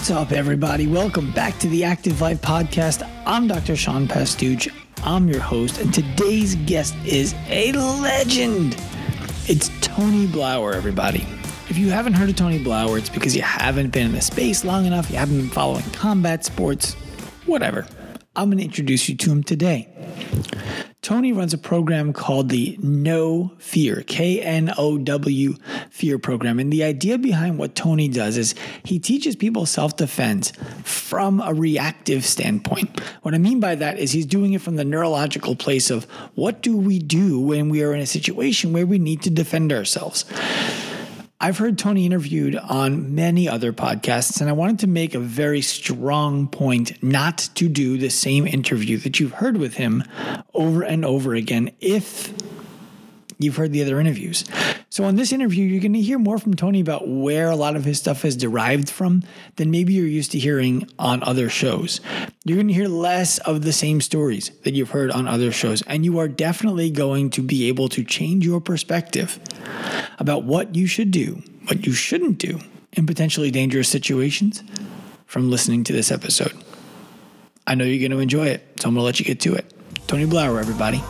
What's up, everybody? Welcome back to the Active Life Podcast. I'm Dr. Sean Pastuch. I'm your host, and today's guest is a legend. It's Tony Blauer, everybody. If you haven't heard of Tony Blauer, it's because you haven't been in the space long enough, you haven't been following combat sports, whatever. I'm going to introduce you to him today. Tony runs a program called the No Fear, K N O W Fear program. And the idea behind what Tony does is he teaches people self defense from a reactive standpoint. What I mean by that is he's doing it from the neurological place of what do we do when we are in a situation where we need to defend ourselves. I've heard Tony interviewed on many other podcasts, and I wanted to make a very strong point not to do the same interview that you've heard with him over and over again. If you've heard the other interviews. So, on this interview, you're going to hear more from Tony about where a lot of his stuff is derived from than maybe you're used to hearing on other shows. You're going to hear less of the same stories that you've heard on other shows, and you are definitely going to be able to change your perspective about what you should do, what you shouldn't do in potentially dangerous situations from listening to this episode. I know you're going to enjoy it, so I'm going to let you get to it. Tony Blauer, everybody.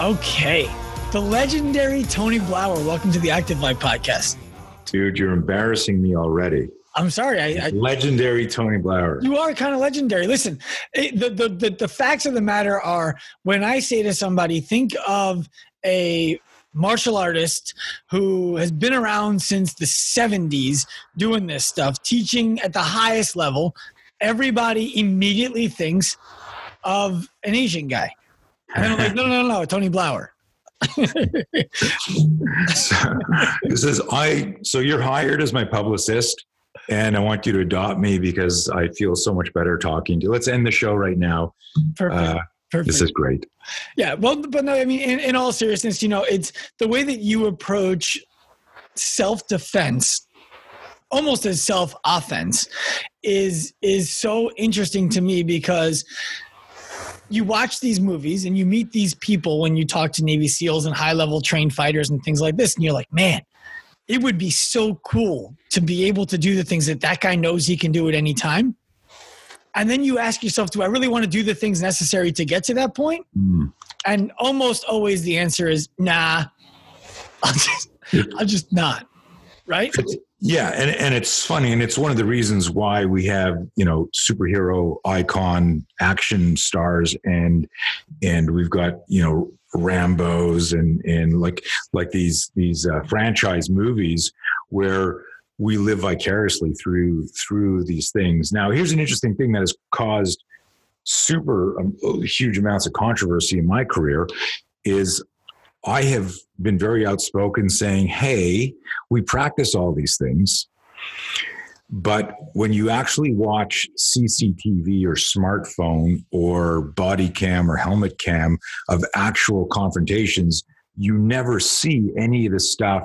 Okay. The legendary Tony Blauer. Welcome to the Active Life podcast. Dude, you're embarrassing me already. I'm sorry. I, I, legendary Tony Blauer. You are kind of legendary. Listen, it, the, the, the, the facts of the matter are when I say to somebody, think of a martial artist who has been around since the 70s doing this stuff, teaching at the highest level, everybody immediately thinks of an Asian guy. And I'm like, no, no, no, no, Tony Blauer. so, this is I. So you're hired as my publicist, and I want you to adopt me because I feel so much better talking to you. Let's end the show right now. Perfect. Uh, Perfect. This is great. Yeah. Well, but no, I mean, in, in all seriousness, you know, it's the way that you approach self defense almost as self offense is is so interesting to me because you watch these movies and you meet these people when you talk to Navy SEALs and high level trained fighters and things like this, and you're like, man, it would be so cool to be able to do the things that that guy knows he can do at any time. And then you ask yourself, do I really want to do the things necessary to get to that point? Mm. And almost always the answer is, nah, I'll just, I'll just not. Right? Yeah, and and it's funny, and it's one of the reasons why we have you know superhero icon action stars, and and we've got you know Rambo's and and like like these these uh, franchise movies where we live vicariously through through these things. Now, here's an interesting thing that has caused super um, huge amounts of controversy in my career is I have been very outspoken saying, hey, we practice all these things. But when you actually watch CCTV or smartphone or body cam or helmet cam of actual confrontations, you never see any of the stuff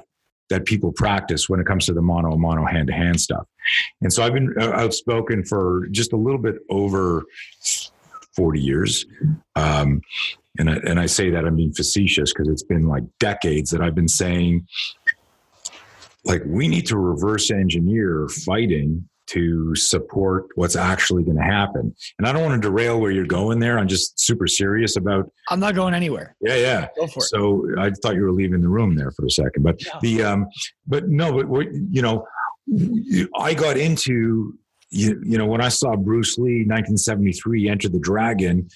that people practice when it comes to the mono mono hand to hand stuff. And so I've been uh, outspoken for just a little bit over 40 years. Um, and I, and I say that I'm being facetious because it's been like decades that I've been saying, like, we need to reverse engineer fighting to support what's actually going to happen. And I don't want to derail where you're going there. I'm just super serious about. I'm not going anywhere. Yeah, yeah. Go for it. So I thought you were leaving the room there for a second, but no. the um, but no, but what you know, I got into you, you know when I saw Bruce Lee 1973 enter the Dragon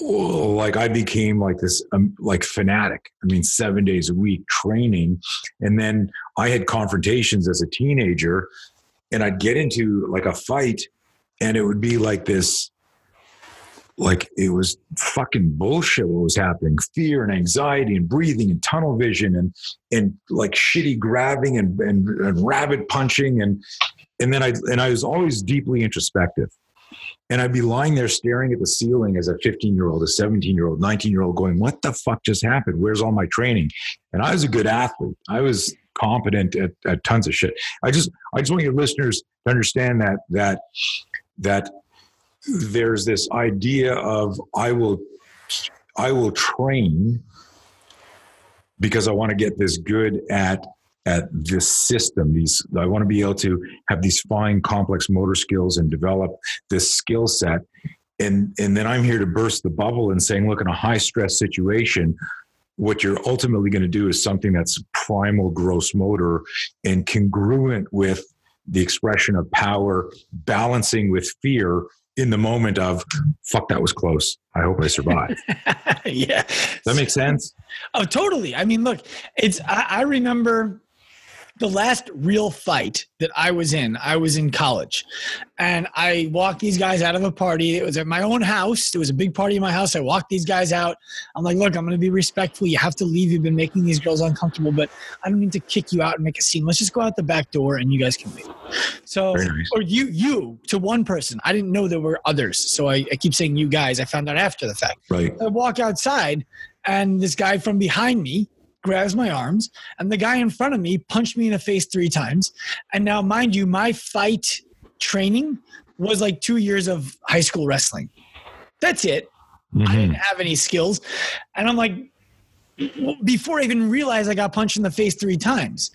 like I became like this um, like fanatic. I mean, seven days a week training, and then I had confrontations as a teenager, and I'd get into like a fight, and it would be like this. Like it was fucking bullshit what was happening. Fear and anxiety and breathing and tunnel vision and and like shitty grabbing and and, and rabbit punching and and then I and I was always deeply introspective and I'd be lying there staring at the ceiling as a 15 year old, a 17 year old, 19 year old, going, What the fuck just happened? Where's all my training? And I was a good athlete. I was competent at, at tons of shit. I just I just want your listeners to understand that that that there's this idea of I will I will train because I want to get this good at at this system. These I want to be able to have these fine, complex motor skills and develop this skill set. And and then I'm here to burst the bubble and saying, look, in a high stress situation, what you're ultimately going to do is something that's primal gross motor and congruent with the expression of power, balancing with fear in the moment of fuck that was close i hope i survive yeah does that makes sense oh totally i mean look it's I, I, remember the last real fight that I was in, I was in college. And I walked these guys out of a party. It was at my own house. It was a big party in my house. I walked these guys out. I'm like, look, I'm going to be respectful. You have to leave. You've been making these girls uncomfortable, but I don't mean to kick you out and make a scene. Let's just go out the back door and you guys can leave. So, nice. or you, you to one person. I didn't know there were others. So I, I keep saying you guys. I found out after the fact. Right. I walk outside and this guy from behind me grabs my arms, and the guy in front of me punched me in the face three times. And now, mind you, my fight training was like two years of high school wrestling. That's it. Mm-hmm. I didn't have any skills. And I'm like, before I even realized I got punched in the face three times,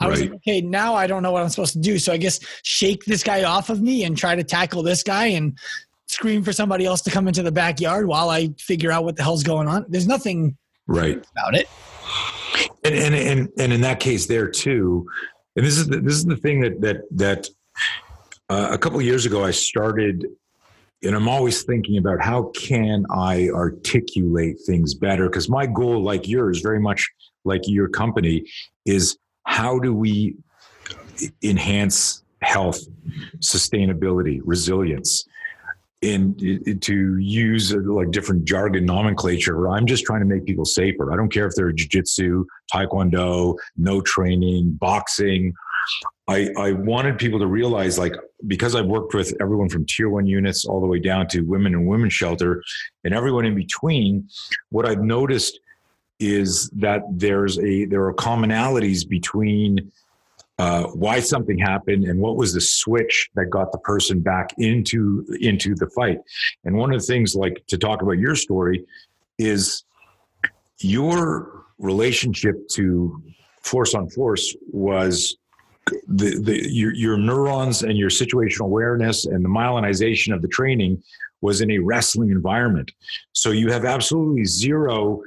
I right. was like, okay, now I don't know what I'm supposed to do. So I guess shake this guy off of me and try to tackle this guy and scream for somebody else to come into the backyard while I figure out what the hell's going on. There's nothing right about it. And and and and in that case, there too, and this is the, this is the thing that that that uh, a couple years ago I started, and I'm always thinking about how can I articulate things better? Because my goal, like yours, very much like your company, is how do we enhance health, sustainability, resilience in, in, to use uh, like different jargon nomenclature. I'm just trying to make people safer. I don't care if they're jiu-jitsu, taekwondo, no training, boxing. I, I wanted people to realize like because I've worked with everyone from tier one units all the way down to women and women's shelter and everyone in between, what I've noticed is that there's a there are commonalities between uh, why something happened and what was the switch that got the person back into into the fight. And one of the things like to talk about your story is your relationship to force on force was the, the your, your neurons and your situational awareness and the myelinization of the training was in a wrestling environment. So you have absolutely zero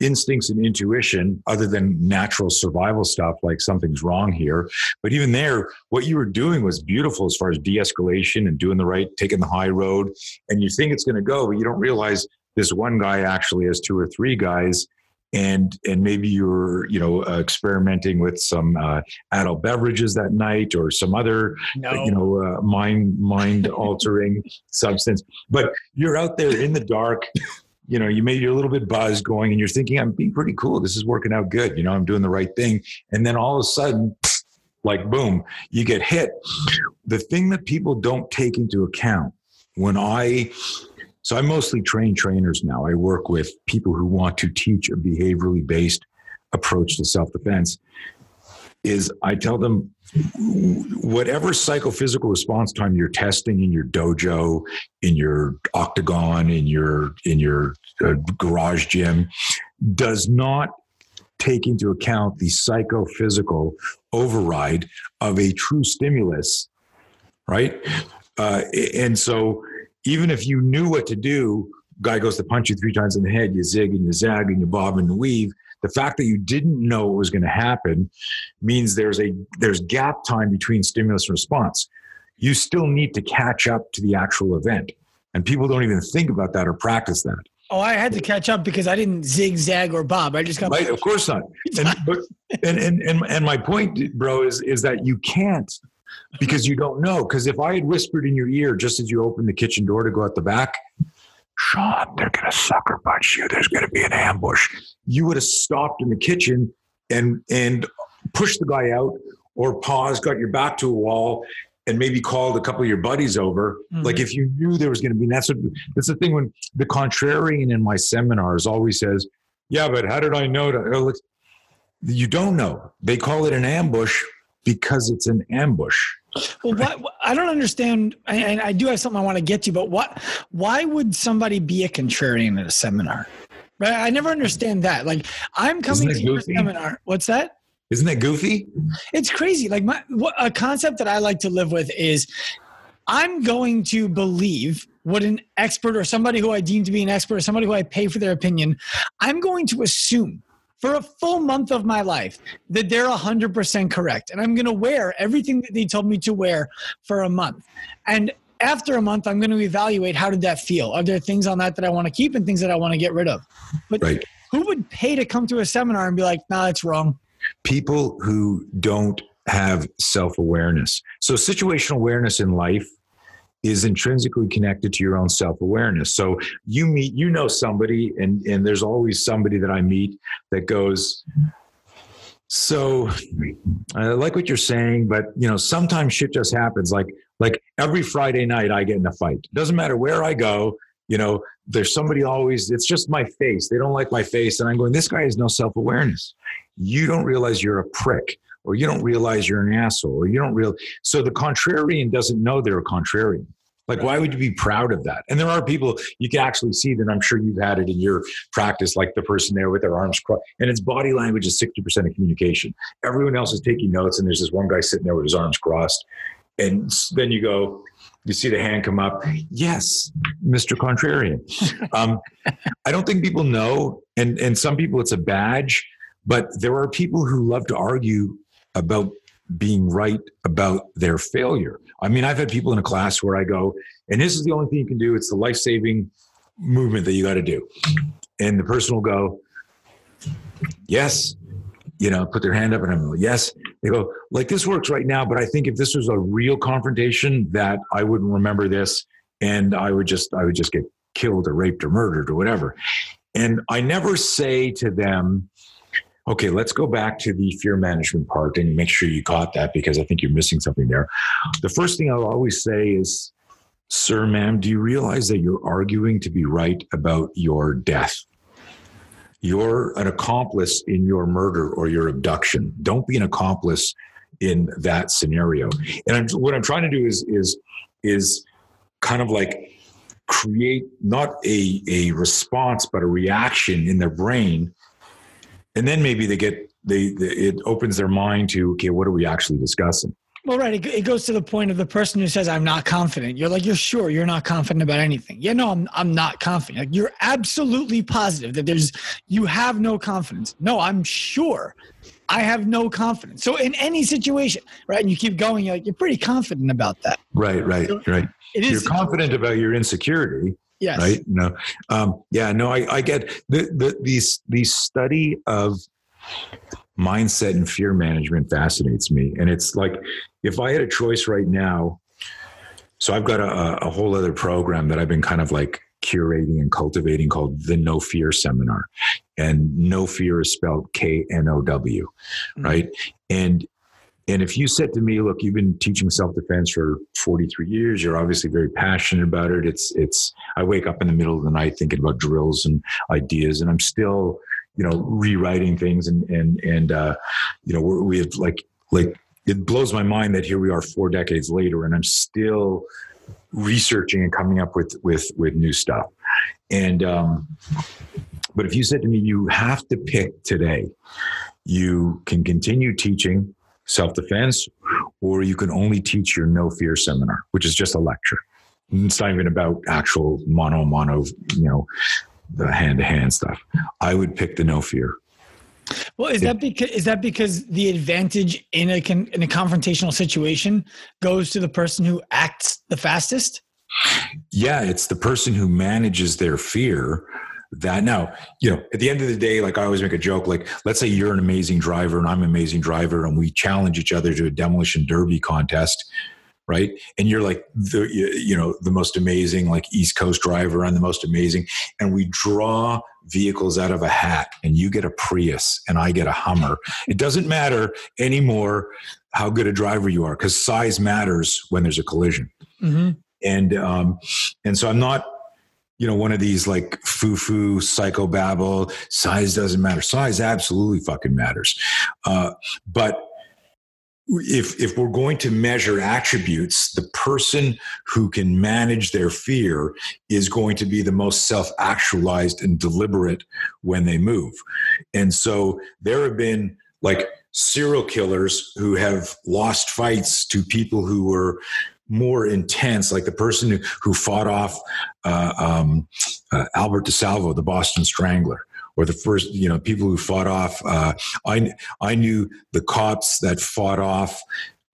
instincts and intuition other than natural survival stuff like something's wrong here. But even there what you were doing was beautiful as far as de-escalation and doing the right taking the high road. And you think it's going to go but you don't realize this one guy actually has two or three guys. And and maybe you're you know uh, experimenting with some uh, adult beverages that night or some other no. you know uh, mind mind altering substance. But you're out there in the dark you know, you may be a little bit buzzed going and you're thinking, I'm being pretty cool. This is working out good. You know, I'm doing the right thing. And then all of a sudden, like boom, you get hit. The thing that people don't take into account when I, so I mostly train trainers now. I work with people who want to teach a behaviorally based approach to self defense. Is I tell them whatever psychophysical response time you're testing in your dojo, in your octagon, in your in your uh, garage gym, does not take into account the psychophysical override of a true stimulus, right? Uh, and so, even if you knew what to do, guy goes to punch you three times in the head, you zig and you zag and you bob and weave the fact that you didn't know it was going to happen means there's a there's gap time between stimulus and response you still need to catch up to the actual event and people don't even think about that or practice that Oh, I had to catch up because I didn't zigzag or bob. I just got right. Of course not. And, but, and, and and and my point, bro, is is that you can't because you don't know. Because if I had whispered in your ear just as you opened the kitchen door to go out the back, Sean, they're going to sucker punch you. There's going to be an ambush. You would have stopped in the kitchen and and pushed the guy out, or paused, got your back to a wall, and maybe called a couple of your buddies over. Mm-hmm. Like if you knew there was going to be. That's what, that's the thing. When the contrarian in my seminars always says, "Yeah, but how did I know to?" You don't know. They call it an ambush because it's an ambush. Well, right? what, I don't understand, and I do have something I want to get to, but what? Why would somebody be a contrarian at a seminar? Right? I never understand that. Like, I'm coming to your seminar. What's that? Isn't that goofy? It's crazy. Like my what, a concept that I like to live with is I'm going to believe what an expert or somebody who I deem to be an expert or somebody who I pay for their opinion, I'm going to assume for a full month of my life that they're 100% correct. And I'm going to wear everything that they told me to wear for a month. And after a month, I'm going to evaluate how did that feel? Are there things on that that I want to keep and things that I want to get rid of? But right. who would pay to come to a seminar and be like, nah, it's wrong? People who don't have self awareness. So, situational awareness in life is intrinsically connected to your own self-awareness so you meet you know somebody and and there's always somebody that i meet that goes so i like what you're saying but you know sometimes shit just happens like like every friday night i get in a fight doesn't matter where i go you know there's somebody always it's just my face they don't like my face and i'm going this guy has no self-awareness you don't realize you're a prick or you don't realize you're an asshole, or you don't real. So the contrarian doesn't know they're a contrarian. Like, why would you be proud of that? And there are people you can actually see that I'm sure you've had it in your practice, like the person there with their arms crossed. And it's body language is 60% of communication. Everyone else is taking notes, and there's this one guy sitting there with his arms crossed. And then you go, you see the hand come up. Yes, Mr. Contrarian. Um, I don't think people know, and, and some people it's a badge, but there are people who love to argue about being right about their failure. I mean, I've had people in a class where I go, and this is the only thing you can do. It's the life saving movement that you got to do. And the person will go, yes, you know, put their hand up and I'm like, yes. They go, like this works right now, but I think if this was a real confrontation, that I wouldn't remember this and I would just, I would just get killed or raped or murdered or whatever. And I never say to them, Okay, let's go back to the fear management part and make sure you got that because I think you're missing something there. The first thing I'll always say is, Sir, ma'am, do you realize that you're arguing to be right about your death? You're an accomplice in your murder or your abduction. Don't be an accomplice in that scenario. And I'm, what I'm trying to do is is is kind of like create not a a response but a reaction in their brain and then maybe they get they, they, it opens their mind to okay what are we actually discussing well right it, it goes to the point of the person who says i'm not confident you're like you're sure you're not confident about anything yeah no i'm, I'm not confident like, you're absolutely positive that there's you have no confidence no i'm sure I have no confidence. So in any situation, right, and you keep going, you're like you're pretty confident about that. Right, right, so right. It is. You're confident about your insecurity, Yes. Right. No. Um, yeah. No. I, I get the, the these the study of mindset and fear management fascinates me, and it's like if I had a choice right now. So I've got a, a whole other program that I've been kind of like curating and cultivating called the No Fear Seminar, and No Fear is spelled K N O W, mm-hmm. right? And and if you said to me, look, you've been teaching self-defense for 43 years, you're obviously very passionate about it. It's, it's, I wake up in the middle of the night thinking about drills and ideas and I'm still, you know, rewriting things and, and, and, uh, you know, we have like, like, it blows my mind that here we are four decades later and I'm still researching and coming up with, with, with new stuff. And, um, but if you said to me, you have to pick today, you can continue teaching self defense, or you can only teach your no fear seminar, which is just a lecture. It's not even about actual mono mono, you know, the hand to hand stuff. I would pick the no fear. Well, is that because is that because the advantage in a in a confrontational situation goes to the person who acts the fastest? Yeah, it's the person who manages their fear that now you know at the end of the day like i always make a joke like let's say you're an amazing driver and i'm an amazing driver and we challenge each other to a demolition derby contest right and you're like the you know the most amazing like east coast driver and the most amazing and we draw vehicles out of a hat and you get a prius and i get a hummer it doesn't matter anymore how good a driver you are because size matters when there's a collision mm-hmm. and um and so i'm not you know, one of these like foo-foo psychobabble, size doesn't matter. Size absolutely fucking matters. Uh, but if if we're going to measure attributes, the person who can manage their fear is going to be the most self-actualized and deliberate when they move. And so there have been like serial killers who have lost fights to people who were more intense, like the person who, who fought off uh, um, uh, Albert DeSalvo, the Boston Strangler, or the first, you know, people who fought off. Uh, I I knew the cops that fought off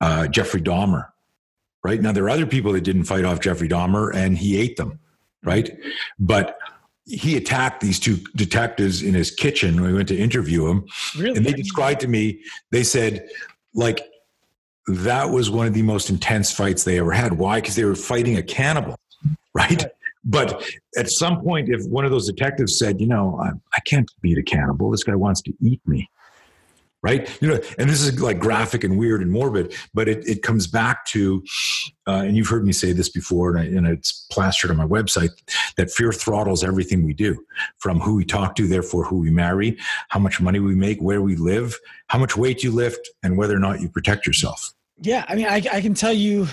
uh, Jeffrey Dahmer. Right now, there are other people that didn't fight off Jeffrey Dahmer, and he ate them. Right, but he attacked these two detectives in his kitchen when we went to interview him. Really? And they described to me, they said, like, that was one of the most intense fights they ever had. Why? Because they were fighting a cannibal, right? But at some point, if one of those detectives said, you know, I, I can't beat a cannibal, this guy wants to eat me, right? You know and this is like graphic and weird and morbid but it, it comes back to uh, and you've heard me say this before and, I, and, it's plastered on my website that fear throttles everything we do from who we talk to therefore who we marry how much money we make where we live how much weight you lift and whether or not you protect yourself. Yeah i mean i, I can tell you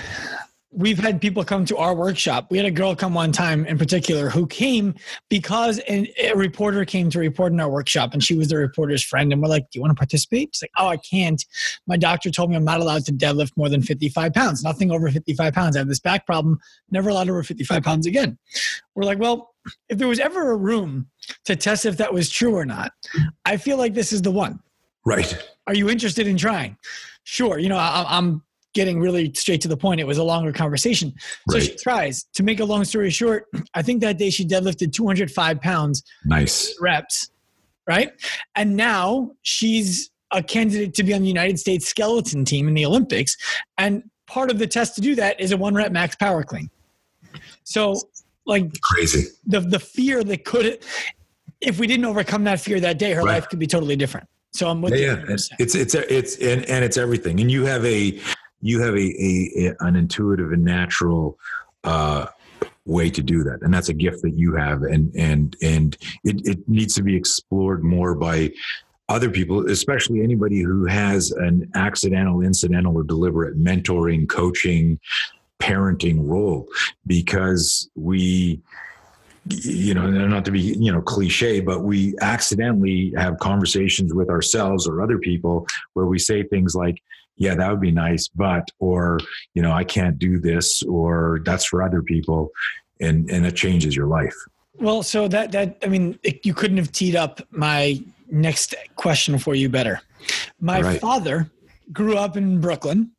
we've had people come to our workshop. We had a girl come one time in particular who came because a reporter came to report in our workshop and she was the reporter's friend. And we're like, Do you want to participate? She's like, Oh, I can't. My doctor told me I'm not allowed to deadlift more than 55 pounds, nothing over 55 pounds. I have this back problem, never allowed over 55 pounds again. We're like, Well, if there was ever a room to test if that was true or not, I feel like this is the one. Right. Are you interested in trying? Sure. You know, I, I'm getting really straight to the point. It was a longer conversation. So right. she tries. To make a long story short, I think that day she deadlifted 205 pounds. Nice. Reps. Right. And now she's a candidate to be on the United States skeleton team in the Olympics. And part of the test to do that is a one rep max power clean. So, like, crazy. The, the fear that could, if we didn't overcome that fear that day, her right. life could be totally different. So I'm with yeah, you. Yeah, it's it's it's and, and it's everything. And you have a you have a, a, a an intuitive and natural uh, way to do that, and that's a gift that you have, and and and it, it needs to be explored more by other people, especially anybody who has an accidental, incidental, or deliberate mentoring, coaching, parenting role, because we you know, not to be, you know, cliche, but we accidentally have conversations with ourselves or other people where we say things like, yeah, that would be nice, but, or, you know, I can't do this, or that's for other people. And, and it changes your life. Well, so that, that, I mean, it, you couldn't have teed up my next question for you better. My right. father grew up in Brooklyn.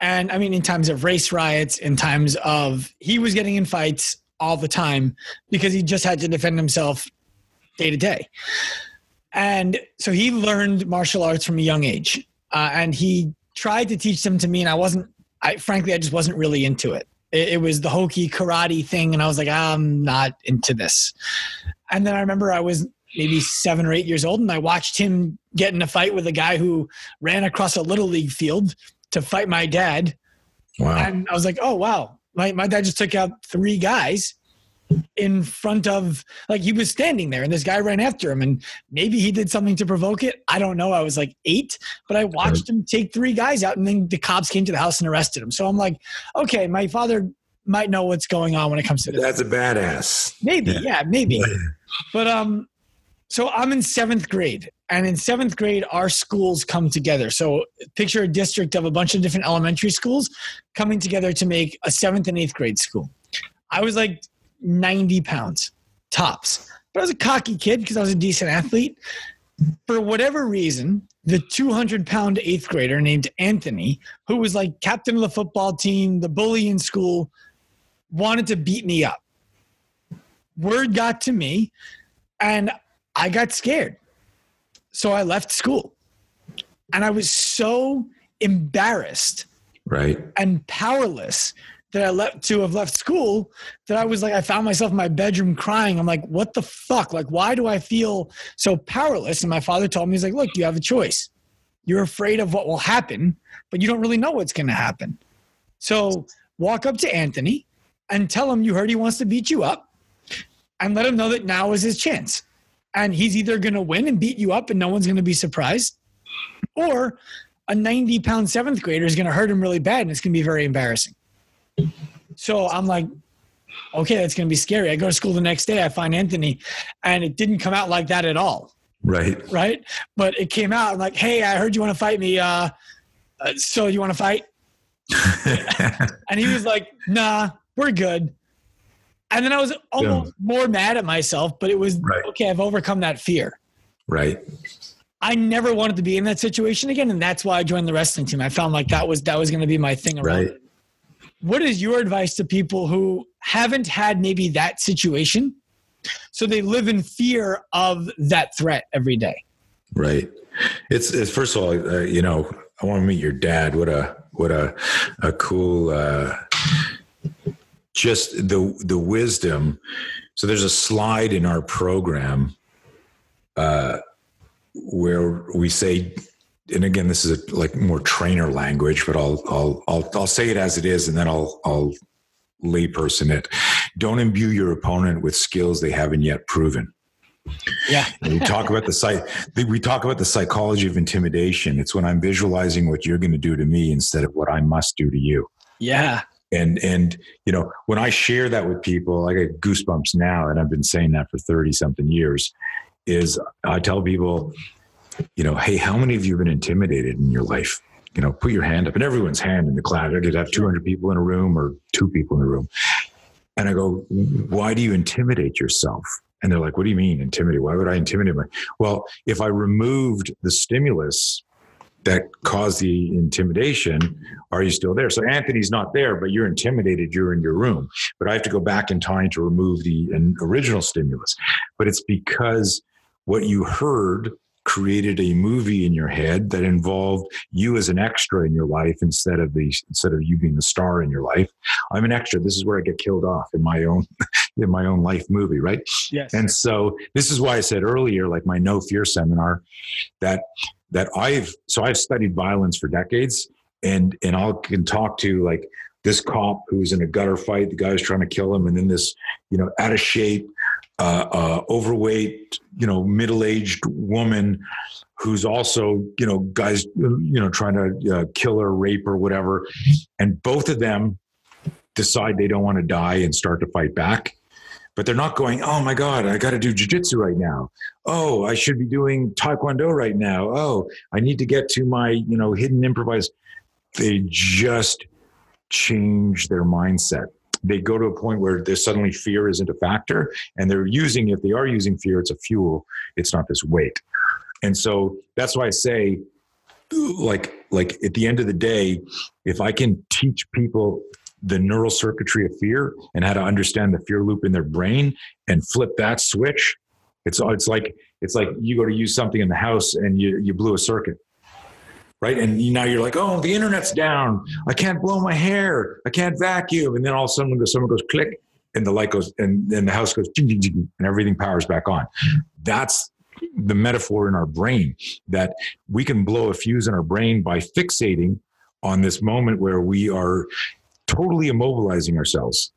And I mean, in times of race riots, in times of, he was getting in fights all the time because he just had to defend himself day to day. And so he learned martial arts from a young age. Uh, and he tried to teach them to me, and I wasn't. I frankly, I just wasn't really into it. It, it was the hokey karate thing, and I was like, I'm not into this. And then I remember I was maybe seven or eight years old, and I watched him get in a fight with a guy who ran across a little league field to fight my dad. Wow. And I was like, oh wow, my my dad just took out three guys in front of like he was standing there and this guy ran after him and maybe he did something to provoke it. I don't know. I was like eight but i watched him take three guys out and then the cops came to the house and arrested him. So i'm like okay my father might know what's going on when it comes to this. That's a badass. Maybe yeah, yeah maybe. But um so i'm in seventh grade and in seventh grade our schools come together. So picture a district of a bunch of different elementary schools coming together to make a seventh and eighth grade school. I was like 90 pounds tops. But I was a cocky kid because I was a decent athlete. For whatever reason, the 200 pound eighth grader named Anthony, who was like captain of the football team, the bully in school, wanted to beat me up. Word got to me, and I got scared. So I left school. And I was so embarrassed right and powerless that I left to have left school that I was like, I found myself in my bedroom crying. I'm like, what the fuck? Like, why do I feel so powerless? And my father told me, he's like, look, you have a choice. You're afraid of what will happen, but you don't really know what's going to happen. So walk up to Anthony and tell him you heard he wants to beat you up and let him know that now is his chance. And he's either going to win and beat you up and no one's going to be surprised, or a 90 pound seventh grader is going to hurt him really bad and it's going to be very embarrassing. So I'm like, okay, that's going to be scary. I go to school the next day, I find Anthony, and it didn't come out like that at all. Right. Right. But it came out I'm like, hey, I heard you want to fight me. Uh, uh so you want to fight? and he was like, nah, we're good. And then I was almost yeah. more mad at myself, but it was right. okay, I've overcome that fear. Right. I never wanted to be in that situation again, and that's why I joined the wrestling team. I found like that was that was going to be my thing around. Right. What is your advice to people who haven't had maybe that situation, so they live in fear of that threat every day? Right. It's, it's first of all, uh, you know, I want to meet your dad. What a what a a cool. Uh, just the the wisdom. So there's a slide in our program uh, where we say, and again, this is a, like more trainer language, but I'll I'll I'll I'll say it as it is, and then I'll I'll layperson it. Don't imbue your opponent with skills they haven't yet proven. Yeah. we talk about the site. We talk about the psychology of intimidation. It's when I'm visualizing what you're going to do to me instead of what I must do to you. Yeah and and you know when i share that with people i get goosebumps now and i've been saying that for 30 something years is i tell people you know hey how many of you have been intimidated in your life? You know put your hand up and everyone's hand in the cloud. I could have 200 people in a room or two people in a room. And i go why do you intimidate yourself? And they're like what do you mean intimidate? Why would i intimidate my well if i removed the stimulus that caused the intimidation are you still there? So anthony's not there but you're intimidated you're in your room. But i have to go back in time to remove the original stimulus. But it's because what you heard created a movie in your head that involved you as an extra in your life instead of the instead of you being the star in your life. I'm an extra. This is where i get killed off in my own in my own life movie right? Yes. And so this is why i said earlier like my no fear seminar that that I've so I've studied violence for decades, and and I can talk to like this cop who's in a gutter fight, the guy who's trying to kill him, and then this you know out of shape, uh, uh, overweight, you know middle aged woman who's also you know guys you know trying to uh, kill her, rape or whatever, and both of them decide they don't want to die and start to fight back but they're not going, oh my God, I got to do jujitsu right now. Oh, I should be doing taekwondo right now. Oh, I need to get to my, you know, hidden improvise. They just change their mindset. They go to a point where there's suddenly fear isn't a factor, and they're using, if they are using fear, it's a fuel. It's not this weight. And so that's why I say, like, like at the end of the day, if I can teach people the neural circuitry of fear and how to understand the fear loop in their brain and flip that switch. It's it's like it's like you go to use something in the house and you you blew a circuit. Right. And now you're like, oh, the internet's down. I can't blow my hair. I can't vacuum. And then all of a sudden someone goes click and the light goes and then the house goes and everything powers back on. That's the metaphor in our brain that we can blow a fuse in our brain by fixating on this moment where we are totally immobilizing ourselves.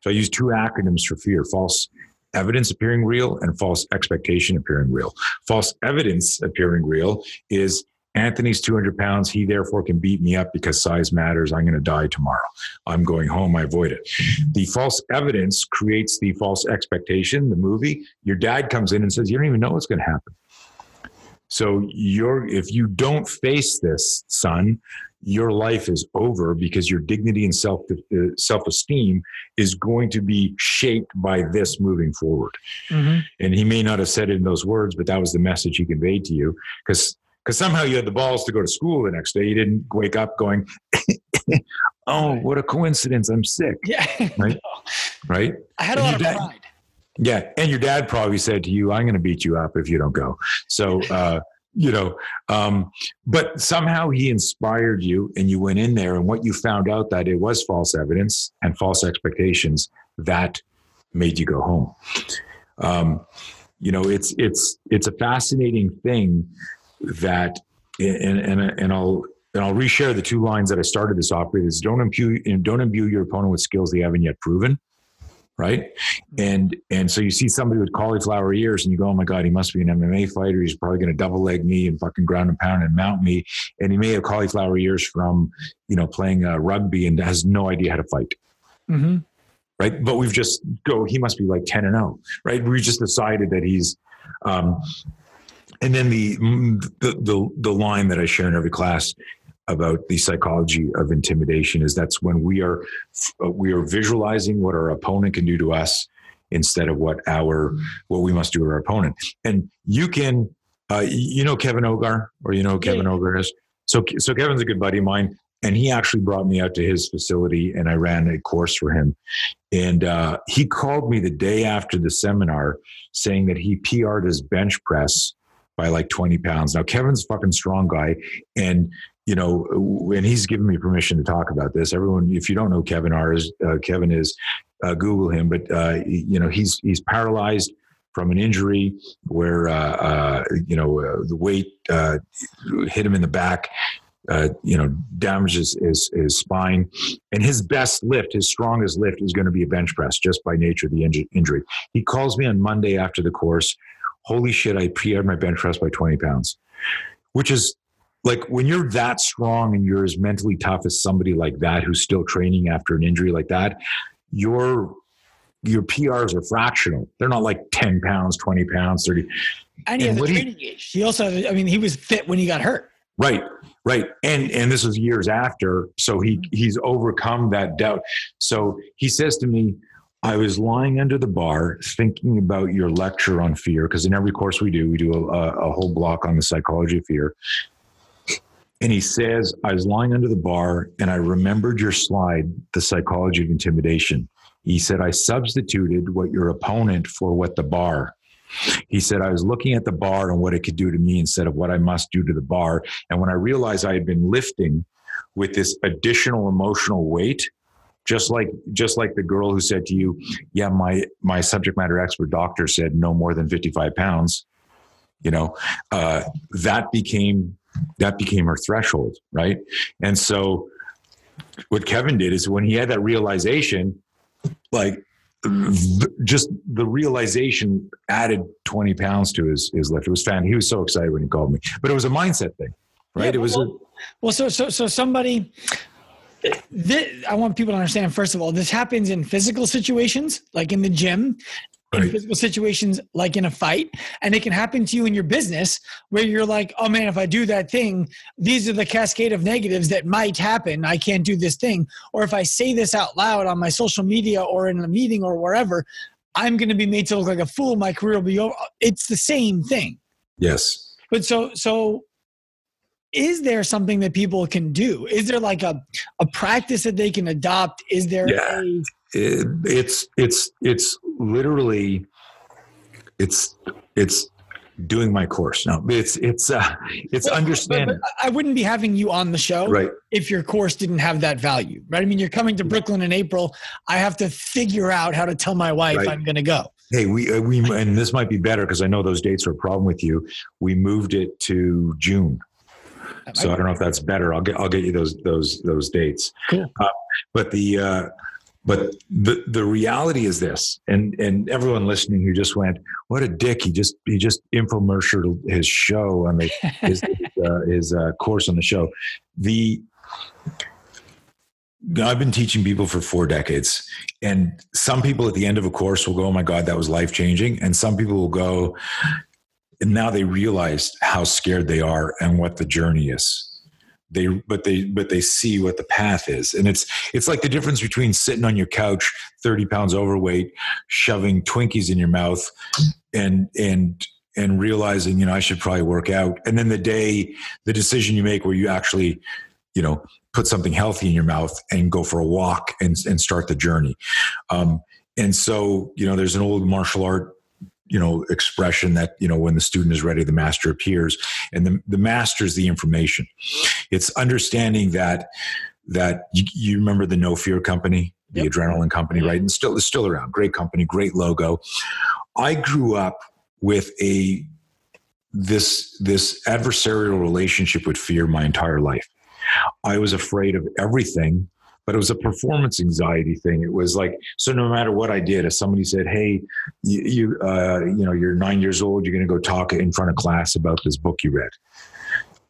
So I use two acronyms for fear false evidence appearing real and false expectation appearing real. False evidence appearing real is Anthony's 200 pounds. He therefore can beat me up because size matters. I'm going to die tomorrow. I'm going home. I avoid it. The false evidence creates the false expectation, the movie. Your dad comes in and says, You don't even know what's going to happen. So you're if you don't face this, son, your life is over because your dignity and self uh, self esteem is going to be shaped by this moving forward. Mm-hmm. And he may not have said it in those words, but that was the message he conveyed to you because because somehow you had the balls to go to school the next day. You didn't wake up going, "Oh, what a coincidence! I'm sick." Yeah, right, right. I had a lot of dad, pride. Yeah, and your dad probably said to you, "I'm going to beat you up if you don't go." So, uh, you know, um, but somehow he inspired you, and you went in there, and what you found out that it was false evidence and false expectations that made you go home. Um, you know, it's it's it's a fascinating thing that, and and and I'll and I'll reshare the two lines that I started this off with: is don't imbue don't imbue your opponent with skills they haven't yet proven right? And and so you see somebody with cauliflower ears, and you go, "Oh my God, he must be an MMA fighter. He's probably going to double leg me and fucking ground and pound and mount me." And he may have cauliflower ears from you know playing uh, rugby and has no idea how to fight. Mm-hmm. Right, but we've just go. He must be like ten and zero, oh, right? We just decided that he's um, and then the, the the the line that I share in every class about the psychology of intimidation is that's when we are we are visualizing what our opponent can do to us instead of what our what we must do to our opponent. And you can uh, you know Kevin Ogar or you know Kevin yeah. Ogar is so so Kevin's a good buddy of mine and he actually brought me out to his facility and I ran a course for him. And uh, he called me the day after the seminar saying that he PR'd his bench press by like 20 pounds. Now, Kevin's a fucking strong guy. And, you know, and he's given me permission to talk about this. Everyone, if you don't know Kevin Ogar is, uh, Kevin is, uh, Google him, but, uh, you know, he's, he's paralyzed from an injury where, uh, uh, you know, the weight hit him in the back uh, you know, damages his, his spine. And his best lift, his strongest lift, is going to be a bench press just by nature of the inj- injury. He calls me on Monday after the course. Holy shit, I pre my bench press by 20 pounds, which is like when you're that strong and you're as mentally tough as somebody like that who's still training after an injury like that, your your PRs are fractional. They're not like 10 pounds, 20 pounds, 30. And he has a training he, age. He also, I mean, he was fit when he got hurt. Right, right, and and this was years after, so he mm-hmm. he's overcome that doubt. So he says to me, "I was lying under the bar thinking about your lecture on fear because in every course we do, we do a, a whole block on the psychology of fear." And he says, "I was lying under the bar and I remembered your slide, the psychology of intimidation." He said, "I substituted what your opponent for what the bar." He said, I was looking at the bar and what it could do to me instead of what I must do to the bar. And when I realized I had been lifting with this additional emotional weight, just like just like the girl who said to you, "Yeah, my my subject matter expert doctor said no more than fifty five pounds," you know, uh, that became that became her threshold, right? And so, what Kevin did is when he had that realization, like just the realization added 20 pounds to his his lift. It was fan. He was so excited when he called me, but it was a mindset thing, right? Yeah, it was. Well, a, well, so so so somebody. This, I want people to understand. First of all, this happens in physical situations, like in the gym, in physical situations like in a fight and it can happen to you in your business where you're like oh man if i do that thing these are the cascade of negatives that might happen. I can't do this thing. Or if i say this out loud on my social media or in a meeting or wherever i'm going to be made to look like a fool. My career will be over it's the same thing. Yes. But so so is there something that people can do? Is there like a, a practice that they can adopt? Is there yeah. a it, it's it's it's literally it's it's doing my course. No it's it's uh it's well, understanding but, but i wouldn't be having you on the show right. if your course didn't have that value right? I mean you're coming to brooklyn in april. I have to figure out how to tell my wife right. i'm going to go. Hey we uh, we and this might be better because i know those dates are a problem with you. We moved it to june so i don't know if that's better i'll get i'll get you those those those dates cool. Uh, but the uh but the the reality is this, and and everyone listening who just went, "What a dick!" He just he just infomercialed his show on the his uh, his uh, course on the show. The I've been teaching people for four decades, and some people at the end of a course will go, "Oh my God, that was life changing," and some people will go, and now they realize how scared they are and what the journey is. They but they but they see what the path is. And it's it's like the difference between sitting on your couch 30 pounds overweight shoving twinkies in your mouth and and and realizing you know i should probably work out. And then the day the decision you make where you actually you know put something healthy in your mouth and go for a walk and and start the journey. Um, and so you know there's an old martial art you know expression that you know when the student is ready the master appears. And the, the master is the information. It's understanding that that you, you remember the no fear company the yep. adrenaline company right? And still is still around. Great company great logo. I grew up with a this this adversarial relationship with fear my entire life. I was afraid of everything but it was a performance anxiety thing. It was like, so no matter what I did, if somebody said, Hey, you, you, uh, you know, you're nine years old, you're going to go talk in front of class about this book you read.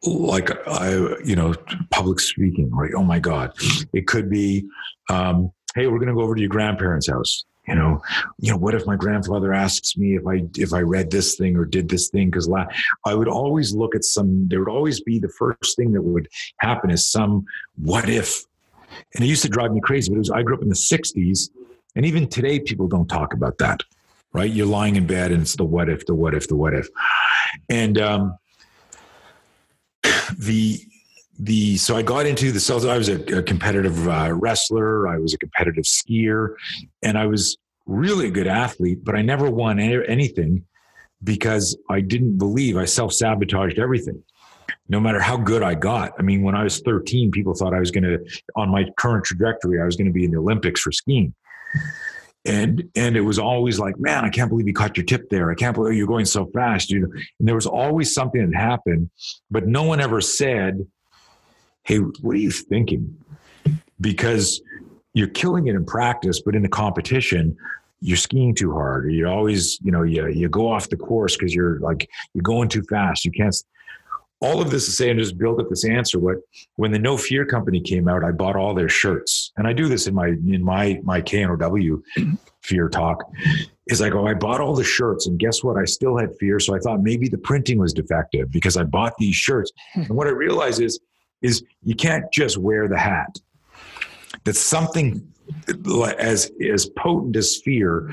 Like I, you know, public speaking, right? Oh my God. It could be, um, Hey, we're going to go over to your grandparents' house. you know you know what if my grandfather asks me if i if i read this thing or did this thing because la- i would always look at some there would always be the first thing that would happen is some what if and it used to drive me crazy but it was i grew up in the 60s and even today people don't talk about that right you're lying in bed and it's the what if the what if the what if and um the the so I got into the cells. I was a, a competitive uh, wrestler. I was a competitive skier, and I was really a good athlete. But I never won any, anything because I didn't believe. I self sabotaged everything. No matter how good I got. I mean, when I was 13, people thought I was going to, on my current trajectory, I was going to be in the Olympics for skiing. And and it was always like, man, I can't believe you caught your tip there. I can't believe you're going so fast. You know, and there was always something that happened, but no one ever said, hey, what are you thinking? Because you're killing it in practice, but in the competition, you're skiing too hard, or you always, you know, you, you go off the course because you're like you're going too fast. You can't. All of this is saying just build up this answer. What when the No Fear company came out, I bought all their shirts, and I do this in my in my my KNOW fear talk. Is I go, I bought all the shirts, and guess what? I still had fear, so I thought maybe the printing was defective because I bought these shirts. Hmm. And what I realized is is you can't just wear the hat. That something as as potent as fear,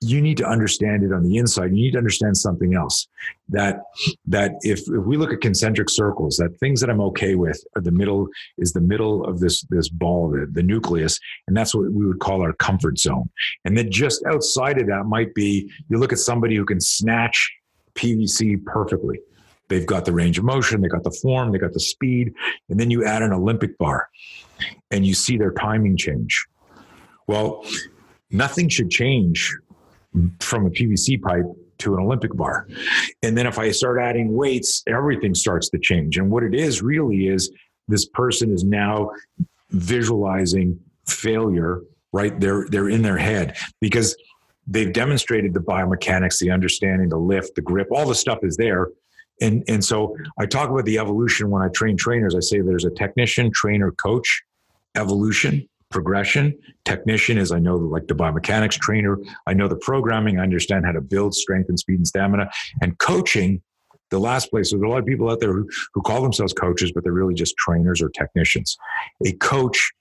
you need to understand it on the inside. You need to understand something else. That that if, if we look at concentric circles, that things that I'm okay with are the middle is the middle of this this ball, the, the nucleus, and that's what we would call our comfort zone. And then just outside of that might be you look at somebody who can snatch PVC perfectly They've got the range of motion, they've got the form, they've got the speed, and then you add an Olympic bar and you see their timing change. Well, nothing should change from a PVC pipe to an Olympic bar. And then if I start adding weights, everything starts to change. And what it is really is this person is now visualizing failure, right? They're they're in their head because they've demonstrated the biomechanics, the understanding, the lift, the grip, all the stuff is there and and so I talk about the evolution when I train trainers. I say there's a technician, trainer, coach, evolution, progression. Technician is I know like the biomechanics trainer. I know the programming. I understand how to build strength and speed and stamina. And coaching, the last place. There's a lot of people out there who, who call themselves coaches, but they're really just trainers or technicians. A coach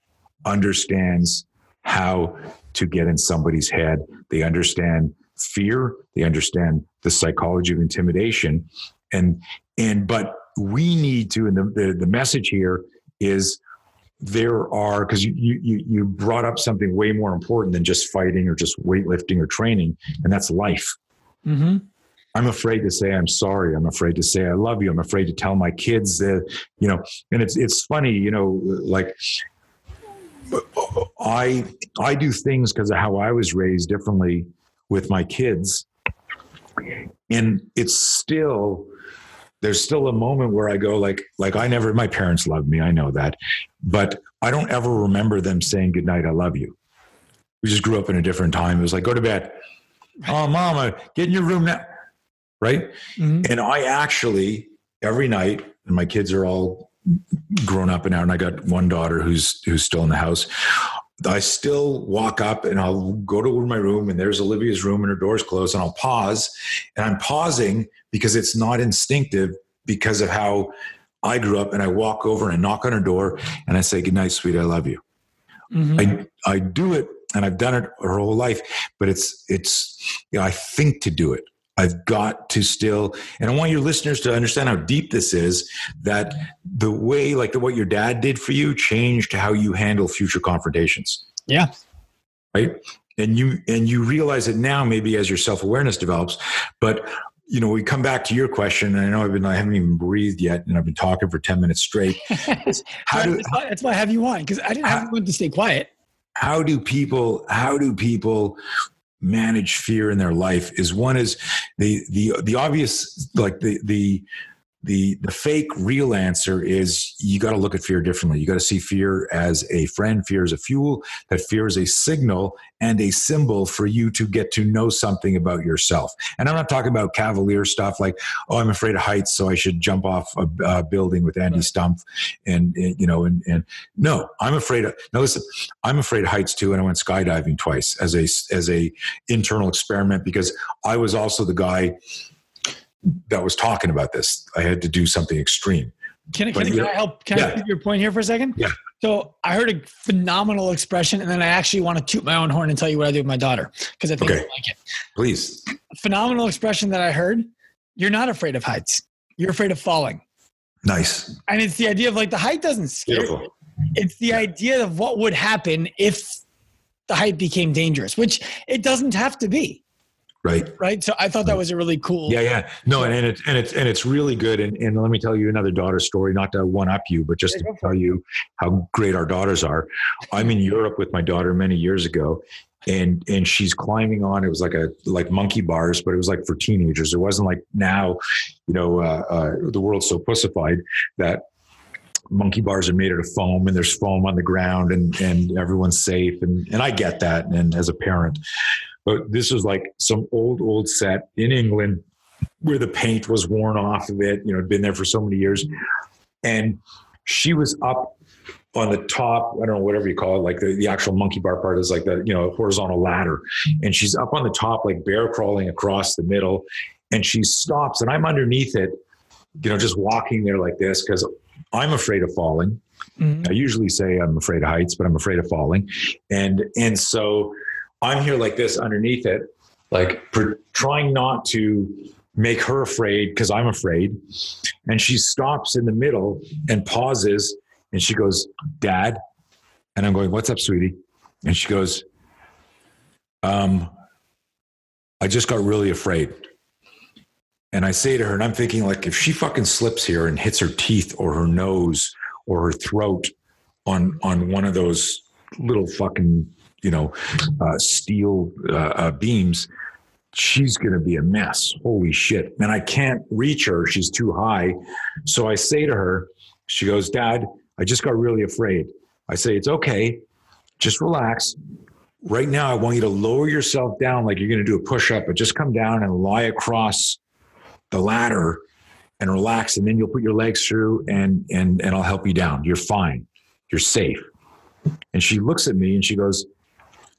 understands how to get in somebody's head. They understand fear. They understand the psychology of intimidation and and but we need to and the the, the message here is there are because you, you you brought up something way more important than just fighting or just weightlifting or training and that's life. Mm-hmm. i'm afraid to say i'm sorry. I'm afraid to say i love you. I'm afraid to tell my kids that you know and it's it's funny you know like i i do things because of how i was raised differently with my kids and it's still there's still a moment where I go like like I never my parents loved me I know that but I don't ever remember them saying goodnight I love you. We just grew up in a different time. It was like go to bed. Oh mama get in your room now right? Mm-hmm. and I actually every night and my kids are all grown up and out and I got one daughter who's who's still in the house I still walk up and I'll go to my room and there's Olivia's room and her door's closed and I'll pause and I'm pausing because it's not instinctive because of how I grew up and I walk over and knock on her door and I say, Good night, sweet, I love you. Mm-hmm. I, I do it and I've done it her whole life, but it's, it's, you know, I think to do it. I've got to still, and I want your listeners to understand how deep this is that the way, like the, what your dad did for you, changed how you handle future confrontations. Yeah. Right. And you, and you realize it now, maybe as your self awareness develops. But, you know, we come back to your question. And I know I've been, I haven't even breathed yet, and I've been talking for 10 minutes straight. How do, that's, why, that's why I have you on because I didn't have to stay quiet. How do people, how do people manage fear in their life is one is the the the obvious like the the the the fake real answer is you got to look at fear differently. You got to see fear as a friend, fear as a fuel, that fear is a signal and a symbol for you to get to know something about yourself. And I'm not talking about cavalier stuff like, oh, I'm afraid of heights, so I should jump off a, a building with Andy Stumpf, and, and, you know, and and no, I'm afraid of. Now listen, I'm afraid of heights too, and I went skydiving twice as a as a internal experiment because I was also the guy that was talking about this. I had to do something extreme. Can, can, can I help? Can yeah. I your point here for a second? Yeah. So I heard a phenomenal expression, and then I actually want to toot my own horn and tell you what I do with my daughter because I think okay. like it. Please. Phenomenal expression that I heard. You're not afraid of heights. You're afraid of falling. Nice. And it's the idea of like the height doesn't scare Beautiful. you. It's the idea of what would happen if the height became dangerous, which it doesn't have to be. Right. Right. So I thought that was a really cool. Yeah, yeah. No, and, and it's and it's and it's really good. And, and let me tell you another daughter story, not to one up you, but just to tell you how great our daughters are. I'm in Europe with my daughter many years ago, and and she's climbing on it was like a like monkey bars but it was like for teenagers it wasn't like now you know uh, uh, the world's so pussified that monkey bars are made out of foam and there's foam on the ground and and everyone's safe and and I get that and as a parent but this was like some old, old set in England where the paint was worn off of it. You know, it'd been there for so many years. And she was up on the top, I don't know, whatever you call it, like the, the actual monkey bar part is like the, you know, horizontal ladder. And she's up on the top, like bear crawling across the middle. And she stops and I'm underneath it, you know, just walking there like this because I'm afraid of falling. Mm-hmm. I usually say I'm afraid of heights, but I'm afraid of falling. And and so I'm here like this underneath it, like trying not to make her afraid because I'm afraid. And she stops in the middle and pauses and she goes, Dad. And I'm going, What's up, sweetie? And she goes, Um, I just got really afraid. And I say to her, and I'm thinking, like, if she fucking slips here and hits her teeth or her nose or her throat on on one of those little fucking you know, uh, steel uh, uh, beams, she's going to be a mess. Holy shit. And I can't reach her. She's too high. So I say to her, she goes, Dad, I just got really afraid. I say, It's okay. Just relax. Right now, I want you to lower yourself down like you're going to do a push up, but just come down and lie across the ladder and relax. And then you'll put your legs through and, and, and I'll help you down. You're fine. You're safe. And she looks at me and she goes,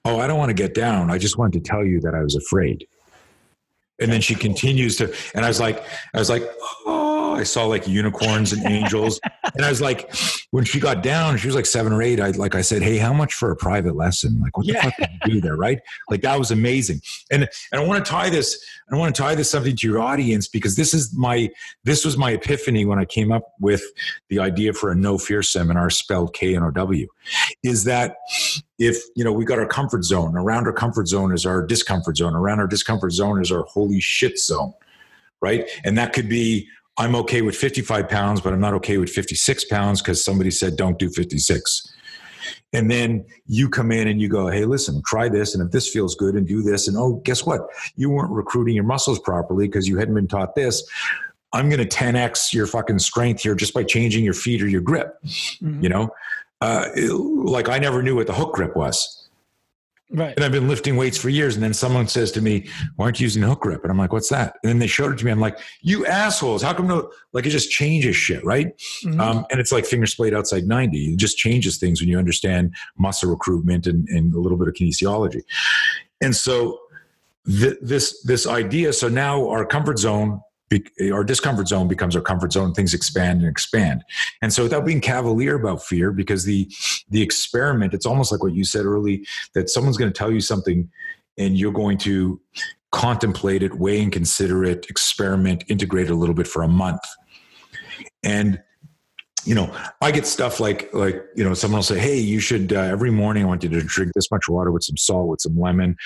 Oh, I don't want to get down. I just wanted to tell you that I was afraid. And then she continues to, and I was like, I was like, oh, I saw like unicorns and angels. and I was like, when she got down, she was like seven or eight. I like, I said, Hey, how much for a private lesson? Like, what the yeah. fuck did you do there? Right. Like that was amazing. And, and I want to tie this, I want to tie this something to your audience because this is my, this was my epiphany when I came up with the idea for a no fear seminar spelled K N O W is that if you know we got our comfort zone around our comfort zone is our discomfort zone around our discomfort zone is our holy shit zone right and that could be i'm okay with 55 pounds but i'm not okay with 56 pounds because somebody said don't do 56 and then you come in and you go hey listen try this and if this feels good and do this. And oh guess what? You weren't recruiting your muscles properly because you hadn't been taught this. I'm going to 10x your fucking strength here just by changing your feet or your grip mm-hmm. you know? Uh, like I never knew what the hook grip was. Right. And I've been lifting weights for years. And then someone says to me, Why aren't you using hook grip? And I'm like, What's that? And then they showed it to me. I'm like, You assholes. How come no, like it just changes shit, right? Mm-hmm. Um, and it's like finger splayed outside 90. It just changes things when you understand muscle recruitment and, and a little bit of kinesiology. And so th- this, this idea, so now our comfort zone be, our discomfort zone becomes our comfort zone things expand and expand. And so without being cavalier about fear because the the experiment it's almost like what you said early that someone's going to tell you something and you're going to contemplate it weigh and consider it experiment integrate it a little bit for a month. And you know i get stuff like like you know someone will say hey you should uh, every morning i want you to drink this much water with some salt with some lemon.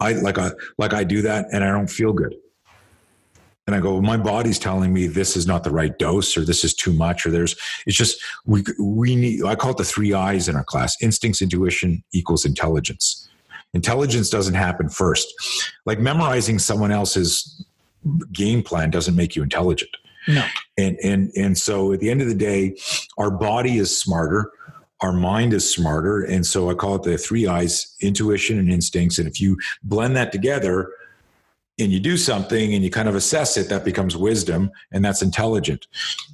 I like i like i do that and i don't feel good and I go, well, my body's telling me this is not the right dose, or this is too much, or there's. It's just we we need. I call it the three I's in our class: instincts, intuition equals intelligence. Intelligence doesn't happen first. Like memorizing someone else's game plan doesn't make you intelligent. No. And and and so at the end of the day, our body is smarter, our mind is smarter, and so I call it the three eyes: intuition and instincts. And if you blend that together, and you do something and you kind of assess it, that becomes wisdom, and that's intelligent.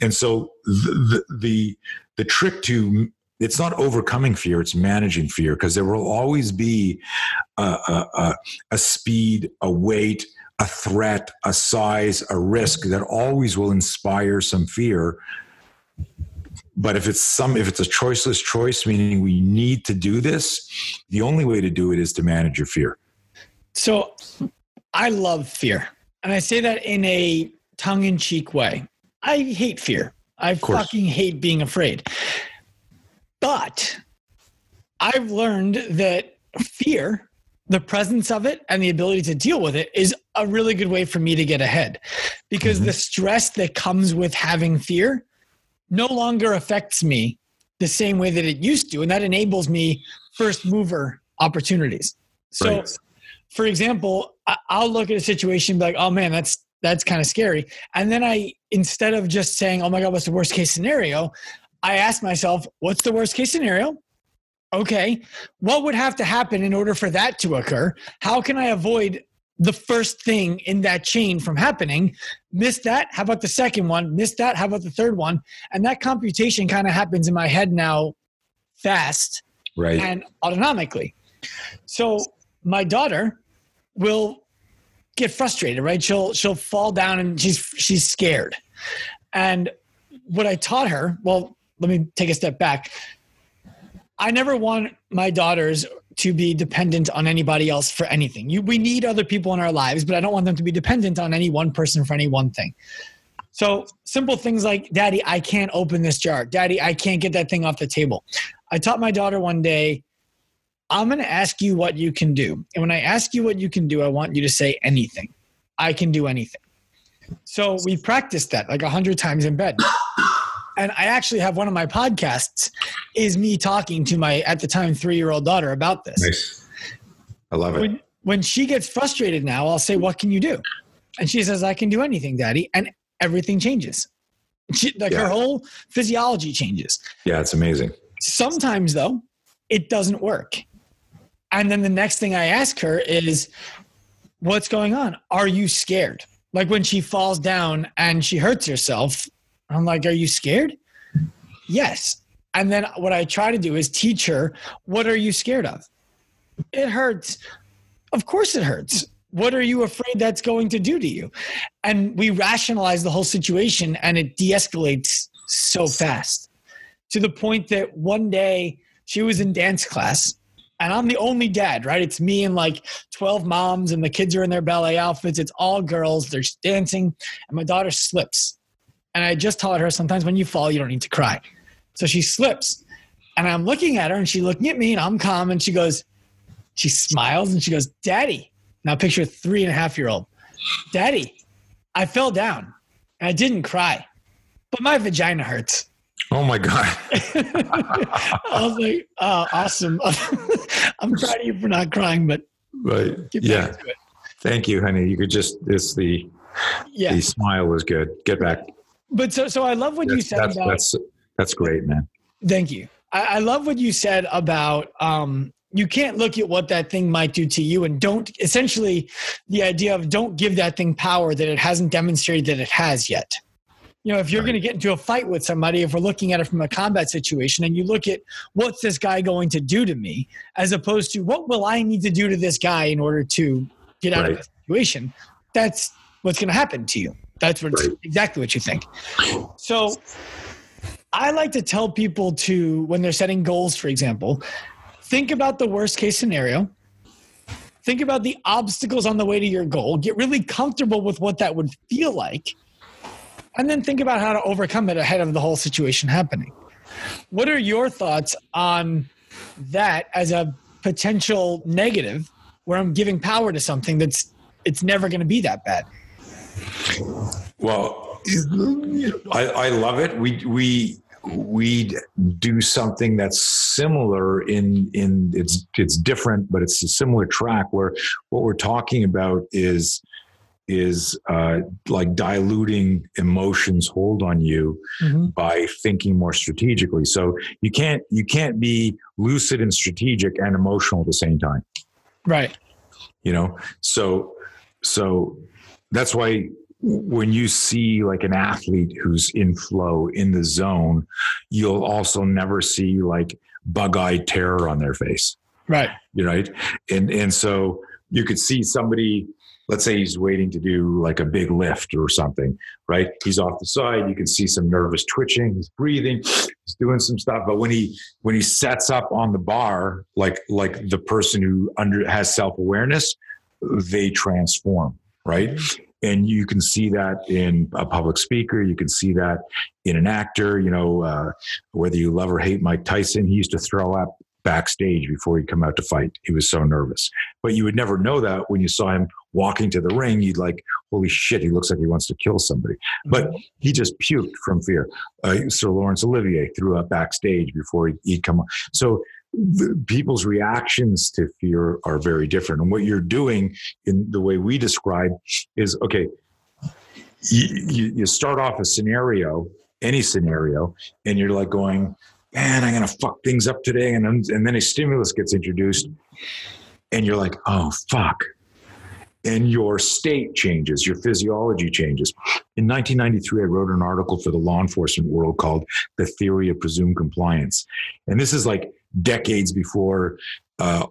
And so the the the, trick to it's not overcoming fear it's managing fear because there will always be a, a, a, a, speed a weight a threat a size a risk that always will inspire some fear but if it's some if it's a choiceless choice meaning we need to do this the only way to do it is to manage your fear so i love fear and i say that in a tongue-in-cheek way i hate fear i fucking hate being afraid but I've learned that fear, the presence of it and the ability to deal with it is a really good way for me to get ahead because mm-hmm. the stress that comes with having fear no longer affects me the same way that it used to. And that enables me first mover opportunities. So, right. For example, I'll look at a situation and be like, oh man, that's that's kind of scary. And then I, instead of just saying, oh my God, what's the worst case scenario? I ask myself, what's the worst case scenario? Okay, what would have to happen in order for that to occur? How can I avoid the first thing in that chain from happening? Miss that. How about the second one? Miss that. How about the third one? And that computation kind of happens in my head now fast right. and autonomically. So my daughter will get frustrated, right? She'll she'll fall down and she's she's scared. And what I taught her, well, let me take a step back. I never want my daughters to be dependent on anybody else for anything. You, we need other people in our lives, but I don't want them to be dependent on any one person for any one thing. So simple things like, Daddy, I can't open this jar. Daddy, I can't get that thing off the table. I taught my daughter one day, I'm going to ask you what you can do. And when I ask you what you can do, I want you to say anything. I can do anything. So we practiced that like a hundred times in bed and I actually have one of my podcasts is me talking to my at the time three year old daughter about this. Nice. I love it. When, when she gets frustrated now, I'll say, "What can you do?" And she says, "I can do anything, Daddy," and everything changes. She, like yeah. her whole physiology changes. Yeah, it's amazing. Sometimes though, it doesn't work. And then the next thing I ask her is, "What's going on? Are you scared?" Like when she falls down and she hurts herself, I'm like, Are you scared? Yes. And then what I try to do is teach her, What are you scared of? It hurts. Of course it hurts. What are you afraid that's going to do to you? And we rationalize the whole situation and it de escalates so fast to the point that one day she was in dance class and I'm the only dad, right? It's me and like 12 moms, and the kids are in their ballet outfits. It's all girls. They're dancing, and my daughter slips and I just taught her sometimes when you fall, you don't need to cry. So she slips. And I'm looking at her and she's looking at me and I'm calm. And she goes, she smiles and she goes, Daddy. Now picture a three and a half year old. Daddy, I fell down and I didn't cry, but my vagina hurts. Oh my God. I was like, oh, awesome. I'm proud of you for not crying, but right. yeah. Thank you, honey. You could just, it's the, yeah. the smile was good. Get back. But so, so I love what that's, you said that's, about. That's, that's great, man. Thank you. I, I love what you said about um, you can't look at what that thing might do to you and don't essentially the idea of don't give that thing power that it hasn't demonstrated that it has yet you know if you're right. going to get into a fight with somebody if we're looking at it from a combat situation and you look at what's this guy going to do to me as opposed to what will i need to do to this guy in order to get out right. of the situation that's what's going to happen to you that's what right. exactly what you think. So I like to tell people to when they're setting goals, for example, think about the worst case scenario. Think about the obstacles on the way to your goal. Get really comfortable with what that would feel like. And then think about how to overcome it ahead of the whole situation happening. What are your thoughts on that as a potential negative where I'm giving power to something that's it's never going to be that bad? Well, I, I love it. We we we do something that's similar in in it's it's different, but it's a similar track where what we're talking about is is uh, like diluting emotions hold on you mm-hmm. by thinking more strategically. So you can't you can't be lucid and strategic and emotional at the same time. Right. You know? So so that's why when you see like an athlete who's in flow in the zone you'll also never see like bug-eyed terror on their face. Right. You right? And and so you could see somebody let's say he's waiting to do like a big lift or something, right? He's off the side. You can see some nervous twitching. He's breathing. He's doing some stuff. But when he when he sets up on the bar, like like the person who under has self awareness, they transform, right? And you can see that in a public speaker. You can see that in an actor. You know, uh, whether you love or hate Mike Tyson, he used to throw up backstage before he'd come out to fight. He was so nervous. But you would never know that when you saw him walking to the ring. You'd like, holy shit, he looks like he wants to kill somebody. But mm-hmm. he just puked from fear. Uh, Sir Laurence Olivier threw up backstage before he'd come on. So people's reactions to fear are very different. And what you're doing in the way we describe is okay, you, you start off a scenario, any scenario, and you're like going, man, I'm going to fuck things up today. And, and then a stimulus gets introduced and you're like, oh, fuck. And your state changes, your physiology changes. In 1993, I wrote an article for the law enforcement world called The Theory of Presumed Compliance. And this is like decades before uh,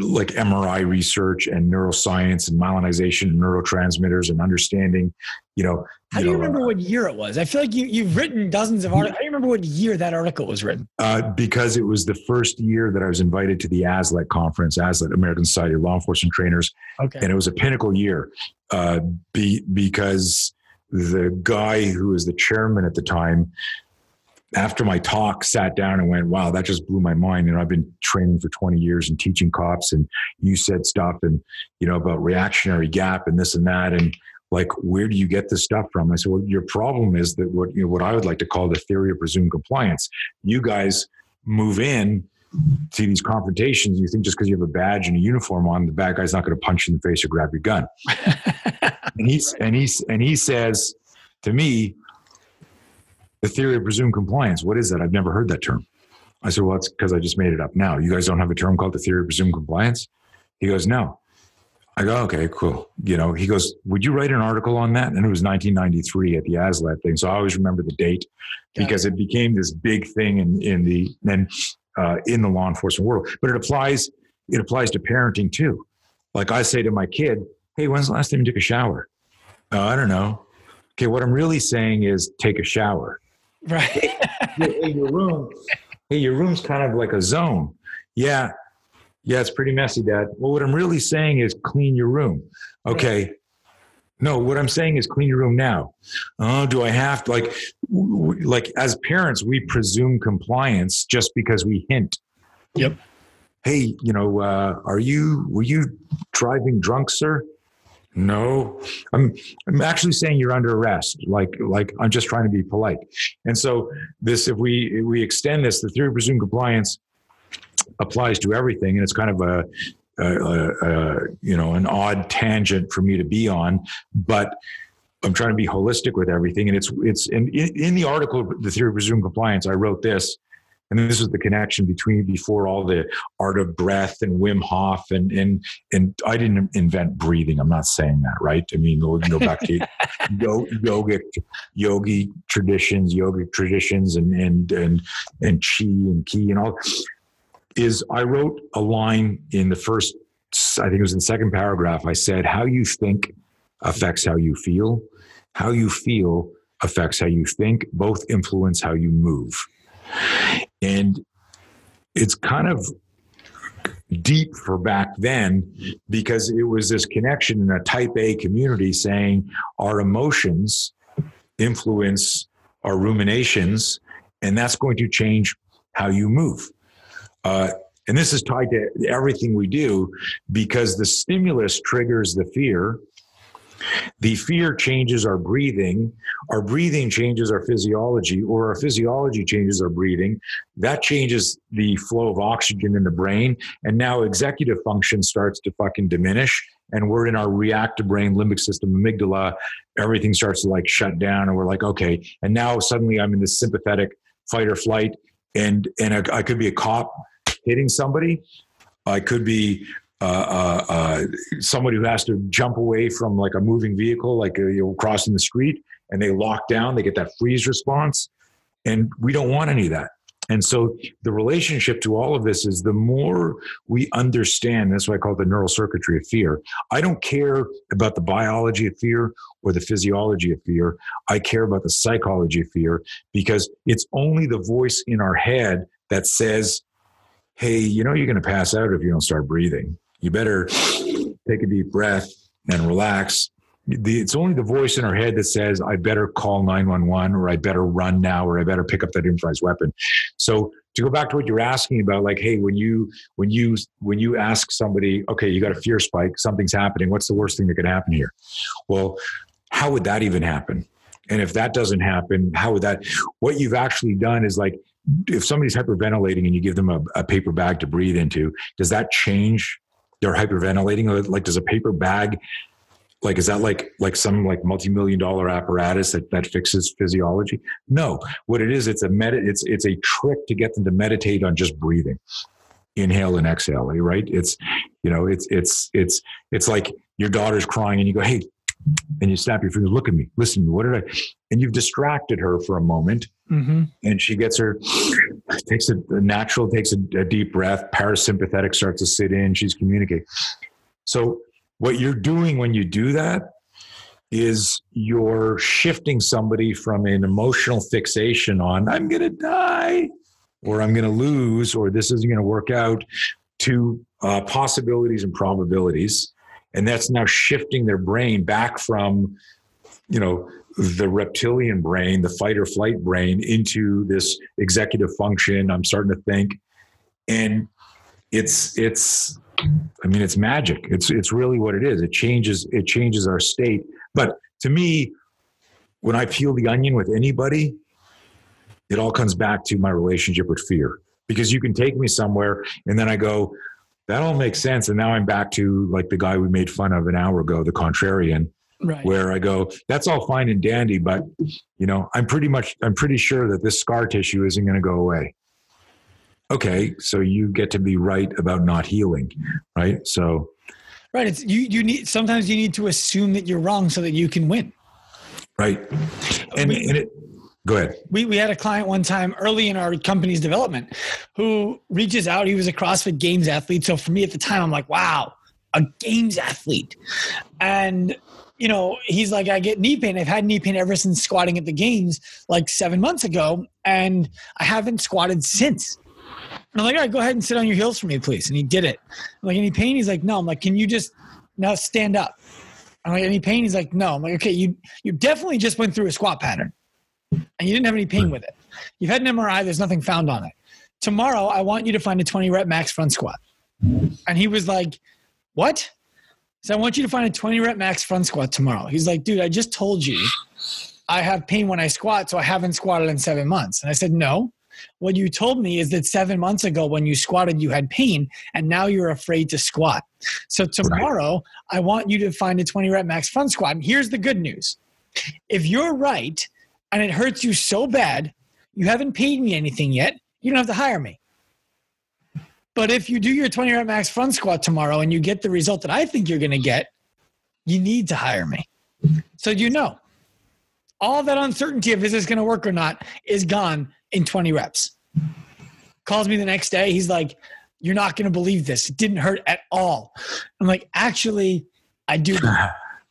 like MRI research and neuroscience and myelinization and neurotransmitters and understanding, you know. How you do you know, remember uh, what year it was? I feel like you, you've written dozens of articles. How do you remember what year that article was written? Uh, because it was the first year that I was invited to the ASLET conference, ASLET, American Society of Law Enforcement Trainers. Okay. And it was a pinnacle year uh, be, because the guy who was the chairman at the time after my talk sat down and went wow that just blew my mind. And i've been training for 20 years and teaching cops and you said stuff and you know about reactionary gap and this and that and like where do you get this stuff from? I said well your problem is that what you know what i would like to call the theory of presumed compliance. You guys move in to these confrontations you think just because you have a badge and a uniform on the bad guy's not going to punch you in the face or grab your gun. And he's and he's and he says to me the theory of presumed compliance. What is that? I've never heard that term. I said, well, it's because I just made it up now. You guys don't have a term called the theory of presumed compliance? He goes, no. I go, okay, cool. You know, he goes, would you write an article on that? And it was 1993 at the ASLET thing. So I always remember the date because it became this big thing in, in the, then uh, in the law enforcement world, but it applies, it applies to parenting too. Like I say to my kid, Hey, when's the last time you took a shower? Uh, I don't know. Okay. What I'm really saying is take a shower. Right. hey, your room. Hey, your room's kind of like a zone. Yeah. Yeah, it's pretty messy, Dad. Well, what I'm really saying is clean your room. Okay. No, what I'm saying is clean your room now. Oh, do I have to like like as parents, we presume compliance just because we hint. Yep. Hey, you know, uh, are you were you driving drunk, sir? No, I'm I'm actually saying you're under arrest. Like like I'm just trying to be polite. And so this, if we if we extend this, the theory of presumed compliance applies to everything, and it's kind of a, a, a, you know an odd tangent for me to be on, but. I'm trying to be holistic with everything, and it's it's in in the article, the theory of presumed compliance. I wrote this and this is the connection between before all the art of breath and Wim Hof and and and I didn't invent breathing. I'm not saying that, right? I mean, go, go back to yogic yogi traditions, yogic traditions, and and and and chi and ki and all. Is I wrote a line in the first, I think it was in the second paragraph. I said, "How you think affects how you feel. How you feel affects how you think. Both influence how you move." And it's kind of deep for back then because it was this connection in a type A community saying our emotions influence our ruminations, and that's going to change how you move. Uh, and this is tied to everything we do because the stimulus triggers the fear the fear changes our breathing. Our breathing changes our physiology, or our physiology changes our breathing. That changes the flow of oxygen in the brain. And now executive function starts to fucking diminish. and we're in our reactive brain, limbic system, amygdala. Everything starts to like shut down, and we're like, okay. And now suddenly I'm in this sympathetic fight or flight, and and I, I could be a cop hitting somebody. I could be uh, uh, uh, somebody who has to jump away from like a moving vehicle, like uh, you know, crossing the street, and they lock down. They get that freeze response, and we don't want any of that. And so the relationship to all of this is the more we understand, that's why I call the neural circuitry of fear. I don't care about the biology of fear or the physiology of fear. I care about the psychology of fear because it's only the voice in our head that says, hey, you know, you're going to pass out if you don't start breathing. You better take a deep breath and relax the, it's only the voice in our head that says, I better call 911 or I better run now or I better pick up that improvised weapon. So to go back to what you're asking about, like, hey, when you when you when you ask somebody, okay, you got a fear spike, something's happening, what's the worst thing that could happen here? Well, how would that even happen? And if that doesn't happen, how would that what you've actually done is like if somebody's hyperventilating and you give them a, a paper bag to breathe into, does that change their hyperventilating? Like, does a paper bag like is that like like some like multi-million dollar apparatus that, that fixes physiology? No. What it is it's a med it's it's a trick to get them to meditate on just breathing. Inhale and exhale right? It's you know it's it's it's it's like your daughter's crying and you go hey and you snap your fingers look at me. Listen to me. What did i and you've distracted her for a moment. Mm-hmm. and she gets her takes a, a natural takes a, a deep breath. Parasympathetic starts to sit in. She's communicating. So what you're doing when you do that is you're shifting somebody from an emotional fixation on, I'm going to die, or I'm going to lose, or this isn't going to work out, to uh, possibilities and probabilities. And that's now shifting their brain back from, you know, the reptilian brain, the fight or flight brain, into this executive function. I'm starting to think. And it's, it's, I mean, it's magic. It's it's really what it is. It changes it changes our state. But to me, when I peel the onion with anybody, it all comes back to my relationship with fear. Because you can take me somewhere and then I go, that all makes sense. And now I'm back to like the guy we made fun of an hour ago, the contrarian. Right. Where I go, that's all fine and dandy, but you know, I'm pretty much I'm pretty sure that this scar tissue isn't going to go away okay, so you get to be right about not healing, right? So, right. It's you. You need sometimes you need to assume that you're wrong so that you can win. Right. And, we, and it, go ahead. We we had a client one time early in our company's development who reaches out. He was a CrossFit Games athlete. So for me at the time, I'm like, wow, a Games athlete, and you know, he's like, I get knee pain. I've had knee pain ever since squatting at the games like seven months ago, and I haven't squatted since. And I'm like, all right, go ahead and sit on your heels for me, please. And he did it. I'm like, any pain? He's like, no. I'm like, can you just now stand up? I'm like, any pain? He's like, no. I'm like, okay, you you definitely just went through a squat pattern, and you didn't have any pain with it. You've had an MRI. There's nothing found on it. Tomorrow, I want you to find a 20 rep max front squat. And he was like, what? So I want you to find a 20 rep max front squat tomorrow. He's like, dude, I just told you I have pain when I squat, so I haven't squatted in seven months. And I said, no. What you told me is that seven months ago when you squatted, you had pain, and now you're afraid to squat. So tomorrow, right. I want you to find a 20 rep max front squat. And here's the good news if you're right and it hurts you so bad, you haven't paid me anything yet, you don't have to hire me. But if you do your 20 rep max front squat tomorrow and you get the result that I think you're going to get, you need to hire me. So you know, all that uncertainty of is this going to work or not is gone in 20 reps. Calls me the next day. He's like, You're not going to believe this. It didn't hurt at all. I'm like, Actually, I do.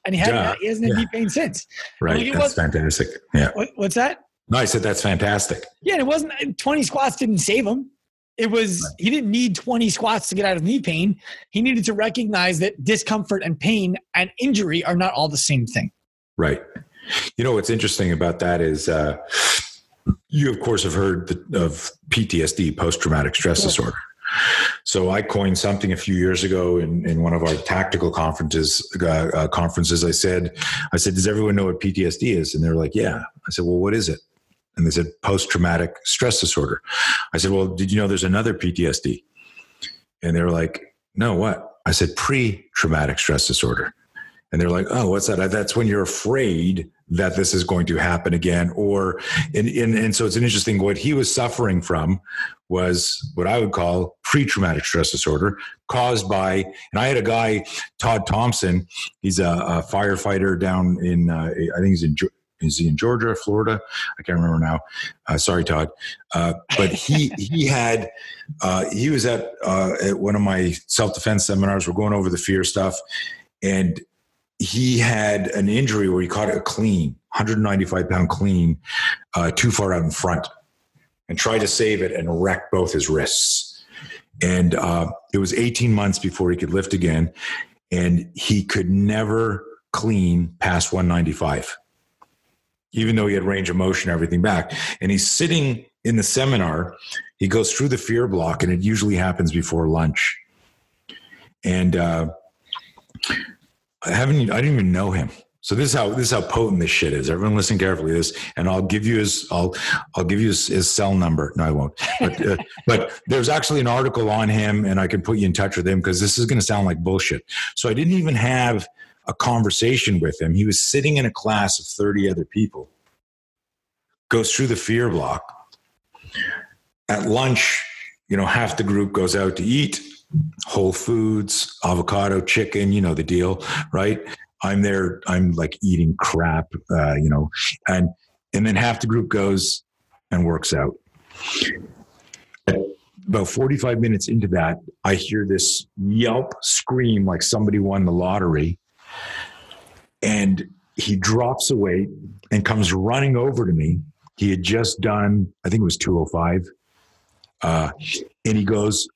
And he, had, he hasn't had yeah. knee pain since. Right. Like, that's was, fantastic. Yeah. What, what's that? No, I said that's fantastic. Yeah. And it wasn't 20 squats didn't save him. It was, he didn't need 20 squats to get out of knee pain. He needed to recognize that discomfort and pain and injury are not all the same thing. Right. You know, what's interesting about that is, uh, you, of course, have heard of PTSD, post traumatic stress yeah. disorder. So I coined something a few years ago in, in one of our tactical conferences. Uh, uh, conferences, I said, I said, does everyone know what PTSD is? And they're like, yeah. I said, well, what is it? And they said, post traumatic stress disorder. I said, well, did you know there's another PTSD? And they were like, no, what? I said, pre traumatic stress disorder. And they're like, oh, what's that? That's when you're afraid that this is going to happen again. Or, and, and, and so it's an interesting, what he was suffering from was what I would call pre traumatic stress disorder caused by, and I had a guy, Todd Thompson, he's a, a firefighter down in, uh, I think he's in, is he in Georgia, Florida? I can't remember now. Uh, sorry, Todd. Uh, but he he had uh, he was at uh, at one of my self defense seminars. We're going over the fear stuff, and he had an injury where he caught a clean, 195 pound clean, uh, too far out in front, and tried to save it and wrecked both his wrists. And uh, it was 18 months before he could lift again, and he could never clean past 195 even though he had range of motion, everything back. And he's sitting in the seminar. He goes through the fear block, and it usually happens before lunch. And uh, I haven't, I didn't even know him. So this is how this is how potent this shit is. Everyone, listen carefully. This, and I'll give you his, I'll, I'll give you his, his cell number. No, I won't. But, uh, but there's actually an article on him, and I can put you in touch with him because this is going to sound like bullshit. So I didn't even have a conversation with him. He was sitting in a class of 30 other people, goes through the fear block. At lunch, you know, half the group goes out to eat Whole Foods, avocado, chicken, you know the deal, right? I'm there, I'm like eating crap, uh, you know, and and then half the group goes and works out. About 45 minutes into that, I hear this yelp scream like somebody won the lottery and he drops a weight and comes running over to me. He had just done, I think it was 205. Uh, and he goes,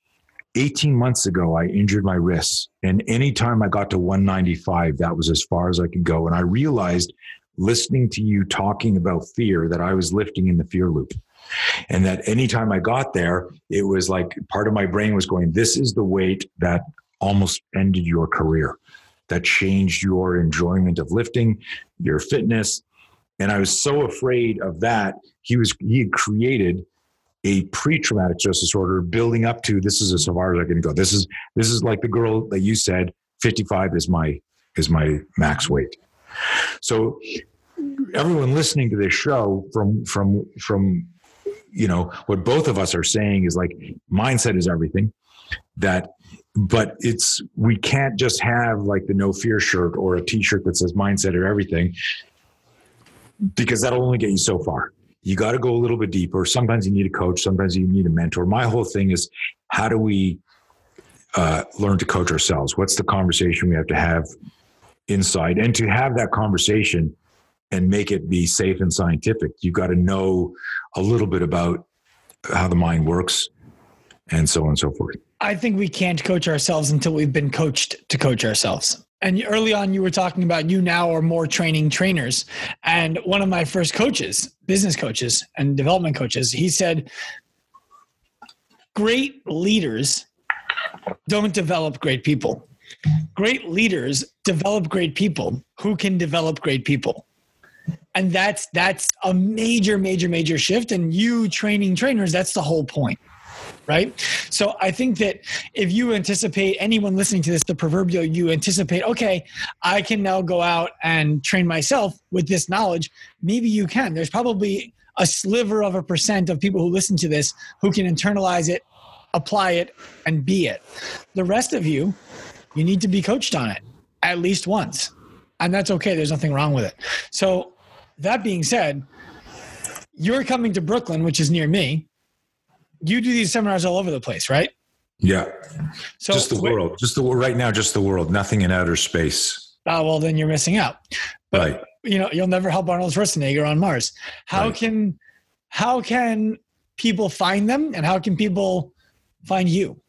18 months ago, I injured my wrists. And anytime I got to 195, that was as far as I could go. And I realized listening to you talking about fear that I was lifting in the fear loop. And that anytime I got there, it was like part of my brain was going, This is the weight that almost ended your career that changed your enjoyment of lifting, your fitness. And I was so afraid of that. He was he had created a pre-traumatic stress disorder building up to this is as far as I can go. This is this is like the girl that you said 55 is my is my max weight. So everyone listening to this show from from from you know what both of us are saying is like mindset is everything that but it's we can't just have like the no fear shirt or a t-shirt that says mindset or everything because that'll only get you so far. You got to go a little bit deeper. Sometimes you need a coach sometimes you need a mentor. My whole thing is how do we uh, learn to coach ourselves? What's the conversation we have to have inside? And to have that conversation and make it be safe and scientific you've got to know a little bit about how the mind works and so on and so forth I think we can't coach ourselves until we've been coached to coach ourselves. And early on, you were talking about you now are more training trainers. And one of my first coaches, business coaches and development coaches, he said, Great leaders don't develop great people. Great leaders develop great people who can develop great people. And that's that's a major, major, major shift. And you training trainers, that's the whole point right? So I think that if you anticipate anyone listening to this, the proverbial you anticipate, okay, I can now go out and train myself with this knowledge, maybe you can. There's probably a sliver of a percent of people who listen to this who can internalize it, apply it, and be it. The rest of you, you need to be coached on it at least once. And that's okay. There's nothing wrong with it. So, that being said, you're coming to Brooklyn, which is near me you do these seminars all over the place, right? Yeah. So just the world, just the right now, just the world, nothing in outer space. Oh well, then you're missing out. But, right. You know, you'll never help Arnold Schwarzenegger on Mars. How right. can how can people find them, and how can people find you?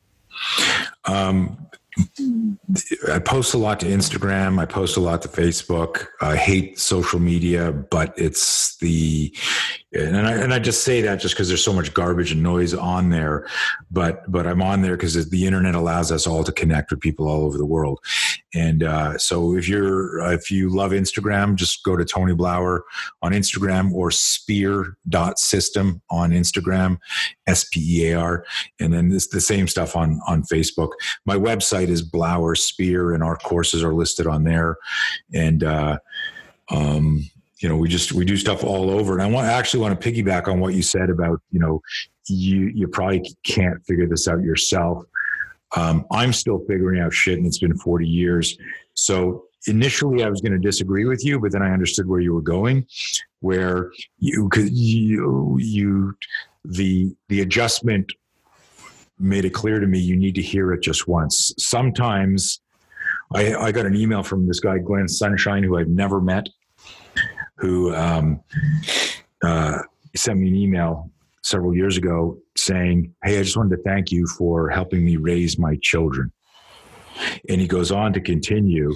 Um, I post a lot to Instagram. I post a lot to Facebook. I hate social media, but it's the and I, and I just say that just because there's so much garbage and noise on there, but but I'm on there because the internet allows us all to connect with people all over the world, and uh, so if you're if you love Instagram, just go to Tony Blauer on Instagram or Spear.system on Instagram, S P E A R, and then this the same stuff on on Facebook. My website is Blauer Spear, and our courses are listed on there, and. Uh, um, you know we just we do stuff all over. And i want actually want to piggyback on what you said about you know you you probably can't figure this out yourself. Um, i'm still figuring out shit and it's been 40 years. So initially i was going to disagree with you but then i understood where you were going where you could you you the the adjustment made it clear to me you need to hear it just once. Sometimes I, I got an email from this guy glenn sunshine who i've never met who um, uh, sent me an email several years ago saying, Hey, I just wanted to thank you for helping me raise my children. And he goes on to continue,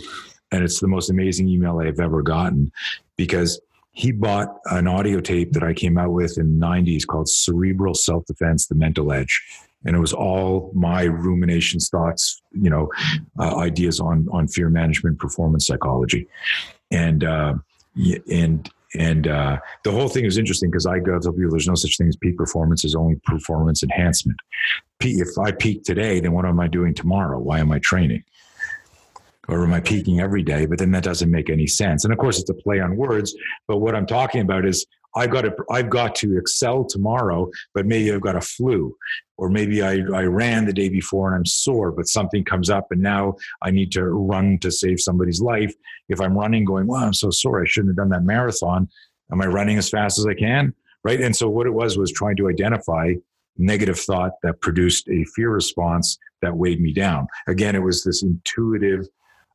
and it's the most amazing email I've ever gotten because he bought an audio tape that I came out with in the 90s called Cerebral Self Defense The Mental Edge. And it was all my ruminations, thoughts, you know, uh, ideas on on fear management, performance psychology, and uh, and and uh, the whole thing is interesting because I go tell people there's no such thing as peak performance, there's only performance enhancement. If I peak today, then what am I doing tomorrow? Why am I training? Or am I peaking every day? But then that doesn't make any sense. And of course, it's a play on words. But what I'm talking about is I've got to I've got to excel tomorrow, but maybe I've got a flu, or maybe I, I ran the day before and I'm sore, but something comes up and now I need to run to save somebody's life. If I'm running, going, well, I'm so sore, I shouldn't have done that marathon. Am I running as fast as I can? Right. And so what it was was trying to identify negative thought that produced a fear response that weighed me down. Again, it was this intuitive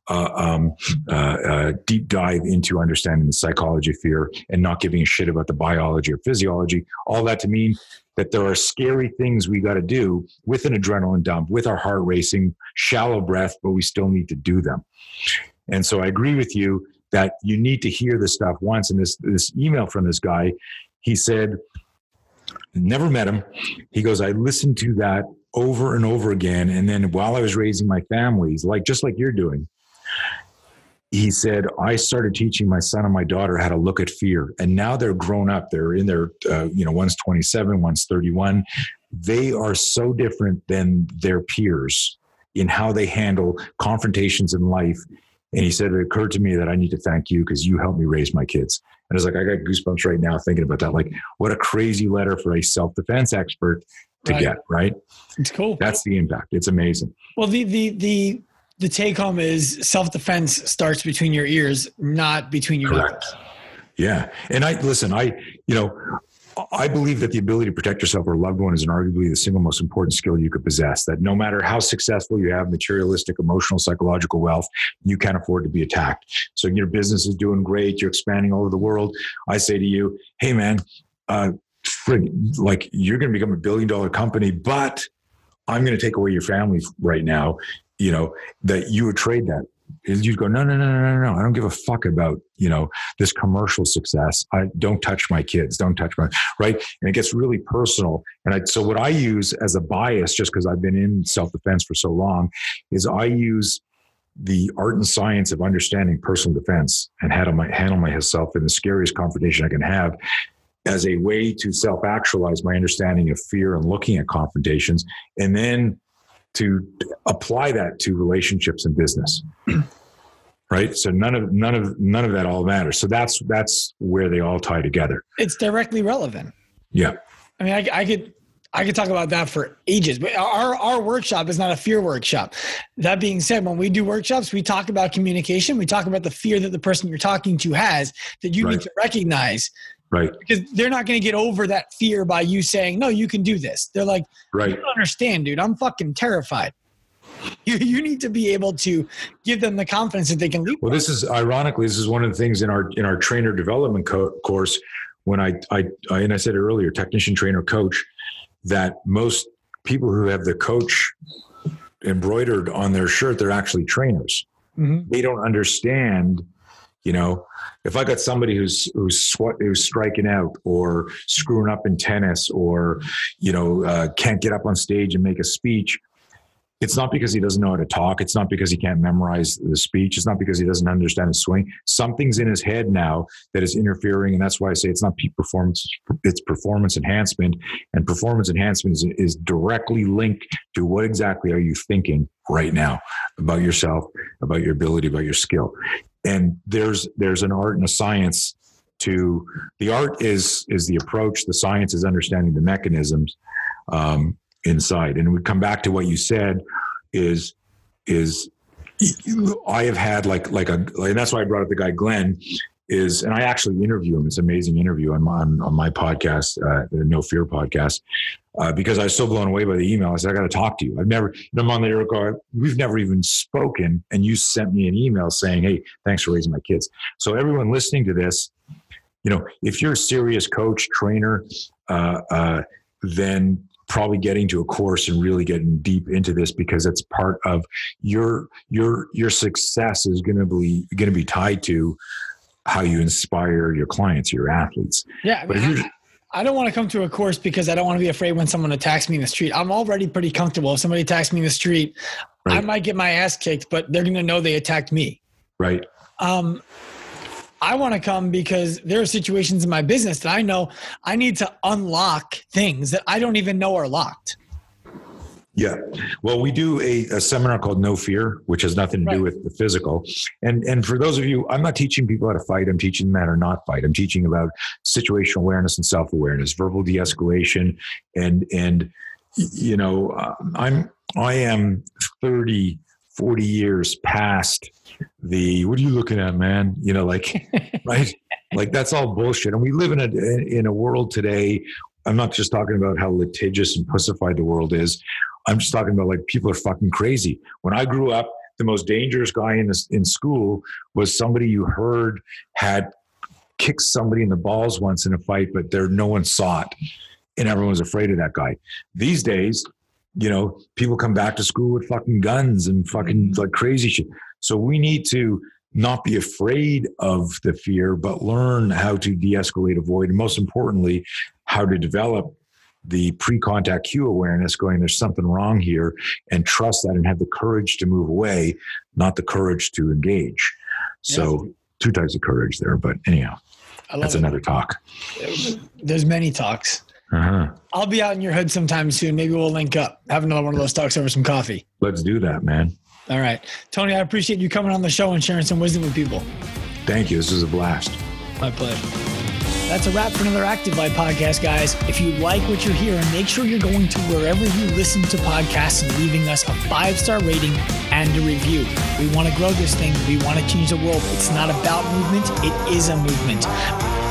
uh, um, uh, uh, deep dive into understanding the psychology of fear and not giving a shit about the biology or physiology. All that to mean that there are scary things we got to do with an adrenaline dump, with our heart racing, shallow breath, but we still need to do them. And so I agree with you that you need to hear this stuff once. And this this email from this guy, he said, never met him. He goes, I listened to that over and over again. And then while I was raising my families, like just like you're doing, he said, I started teaching my son and my daughter how to look at fear. And now they're grown up. They're in their, uh, you know, one's 27, one's 31. They are so different than their peers in how they handle confrontations in life. And he said, It occurred to me that I need to thank you because you helped me raise my kids. And it's like, I got goosebumps right now thinking about that. Like, what a crazy letter for a self defense expert to right. get, right? It's cool. That's the impact. It's amazing. Well, the, the, the, the take home is self defense starts between your ears, not between your Correct. Yeah. And I listen, I, you know, I believe that the ability to protect yourself or loved one is an arguably the single most important skill you could possess. That no matter how successful you have, materialistic, emotional, psychological wealth, you can't afford to be attacked. So your business is doing great, you're expanding all over the world. I say to you, hey man, uh, frig, like you're going to become a billion dollar company, but I'm going to take away your family right now you know, that you would trade that. You'd go, no, no, no, no, no, no. I don't give a fuck about, you know, this commercial success. I don't touch my kids. Don't touch my, right? And it gets really personal. And I, so what I use as a bias, just because I've been in self-defense for so long, is I use the art and science of understanding personal defense and how to my, handle myself in the scariest confrontation I can have as a way to self actualize my understanding of fear and looking at confrontations. And then to apply that to relationships and business. Right? So none of none of none of that all matters. So that's that's where they all tie together. It's directly relevant. Yeah. I mean i, I could I could talk about that for ages, but our, our workshop is not a fear workshop. That being said, when we do workshops, we talk about communication. We talk about the fear that the person you're talking to has that you right. need to recognize Right. Because they're not going to get over that fear by you saying, no, you can do this. They're like, right. you don't understand, dude. I'm fucking terrified. You, you need to be able to give them the confidence that they can leap. Well, this is ironically, this is one of the things in our in our trainer development co- course. When I, I, I and I said it earlier, technician, trainer, coach, that most people who have the coach embroidered on their shirt, they're actually trainers. Mm-hmm. They don't understand You know, if I got somebody who's who's who's striking out or screwing up in tennis or you know uh, can't get up on stage and make a speech, it's not because he doesn't know how to talk. It's not because he can't memorize the speech. It's not because he doesn't understand his swing. Something's in his head now that is interfering, and that's why I say it's not peak performance. It's performance enhancement, and performance enhancement is, is directly linked to what exactly are you thinking right now about yourself, about your ability, about your skill and there's there's an art and a science to the art is is the approach the science is understanding the mechanisms um, inside and we come back to what you said is is I have had like like a and that's why I brought up the guy Glenn is and I actually interview him. It's an amazing interview on my, on, my podcast, uh, the No Fear podcast, uh, because I was so blown away by the email. I said, I got to talk to you. I've never, I'm on the air we've never even spoken. And you sent me an email saying, Hey, thanks for raising my kids. So everyone listening to this, you know, if you're a serious coach, trainer, uh, uh then probably getting to a course and really getting deep into this because it's part of your your your success is going to be going to be tied to how you inspire your clients, your athletes. Yeah, I, mean, I, I don't want to come to a course because I don't want to be afraid when someone attacks me in the street. I'm already pretty comfortable. If somebody attacks me in the street, right. I might get my ass kicked, but they're going to know they attacked me. Right. Um, I want to come because there are situations in my business that I know I need to unlock things that I don't even know are locked. Yeah. Well, we do a, a, seminar called No Fear, which has nothing to right. do with the physical. And and for those of you, I'm not teaching people how to fight. I'm teaching them how to not fight. I'm teaching about situational awareness and self awareness, verbal de escalation, and and you know, I'm I am 30, 40 years past the. What are you looking at, man? You know, like right. Like that's all bullshit. And we live in a in a world today I'm not just talking about how litigious and pussified the world is. I'm just talking about like people are fucking crazy. When I grew up, the most dangerous guy in this, in school was somebody you heard had kicked somebody in the balls once in a fight, but there no one saw it, and everyone was afraid of that guy. These days, you know, people come back to school with fucking guns and fucking mm-hmm. like crazy shit. So we need to not be afraid of the fear, but learn how to de-escalate, avoid, and most importantly, how to develop the pre-contact cue awareness going there's something wrong here and trust that and have the courage to move away not the courage to engage so yeah. two types of courage there but anyhow that's it. another talk there's many talks uh-huh. i'll be out in your hood sometime soon. Maybe we'll link up. Have another one of those talks over some coffee. Let's do that man. All right. Tony i appreciate you coming on the show and sharing some wisdom with people. Thank you. This was a blast. My pleasure that's a wrap for another Active Life podcast, guys. If you like what you're hearing, make sure you're going to wherever you listen to podcasts and leaving us a five star rating and a review. We want to grow this thing. We want to change the world. It's not about movement, it is a movement.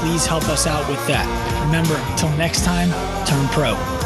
Please help us out with that. Remember, until next time, turn pro.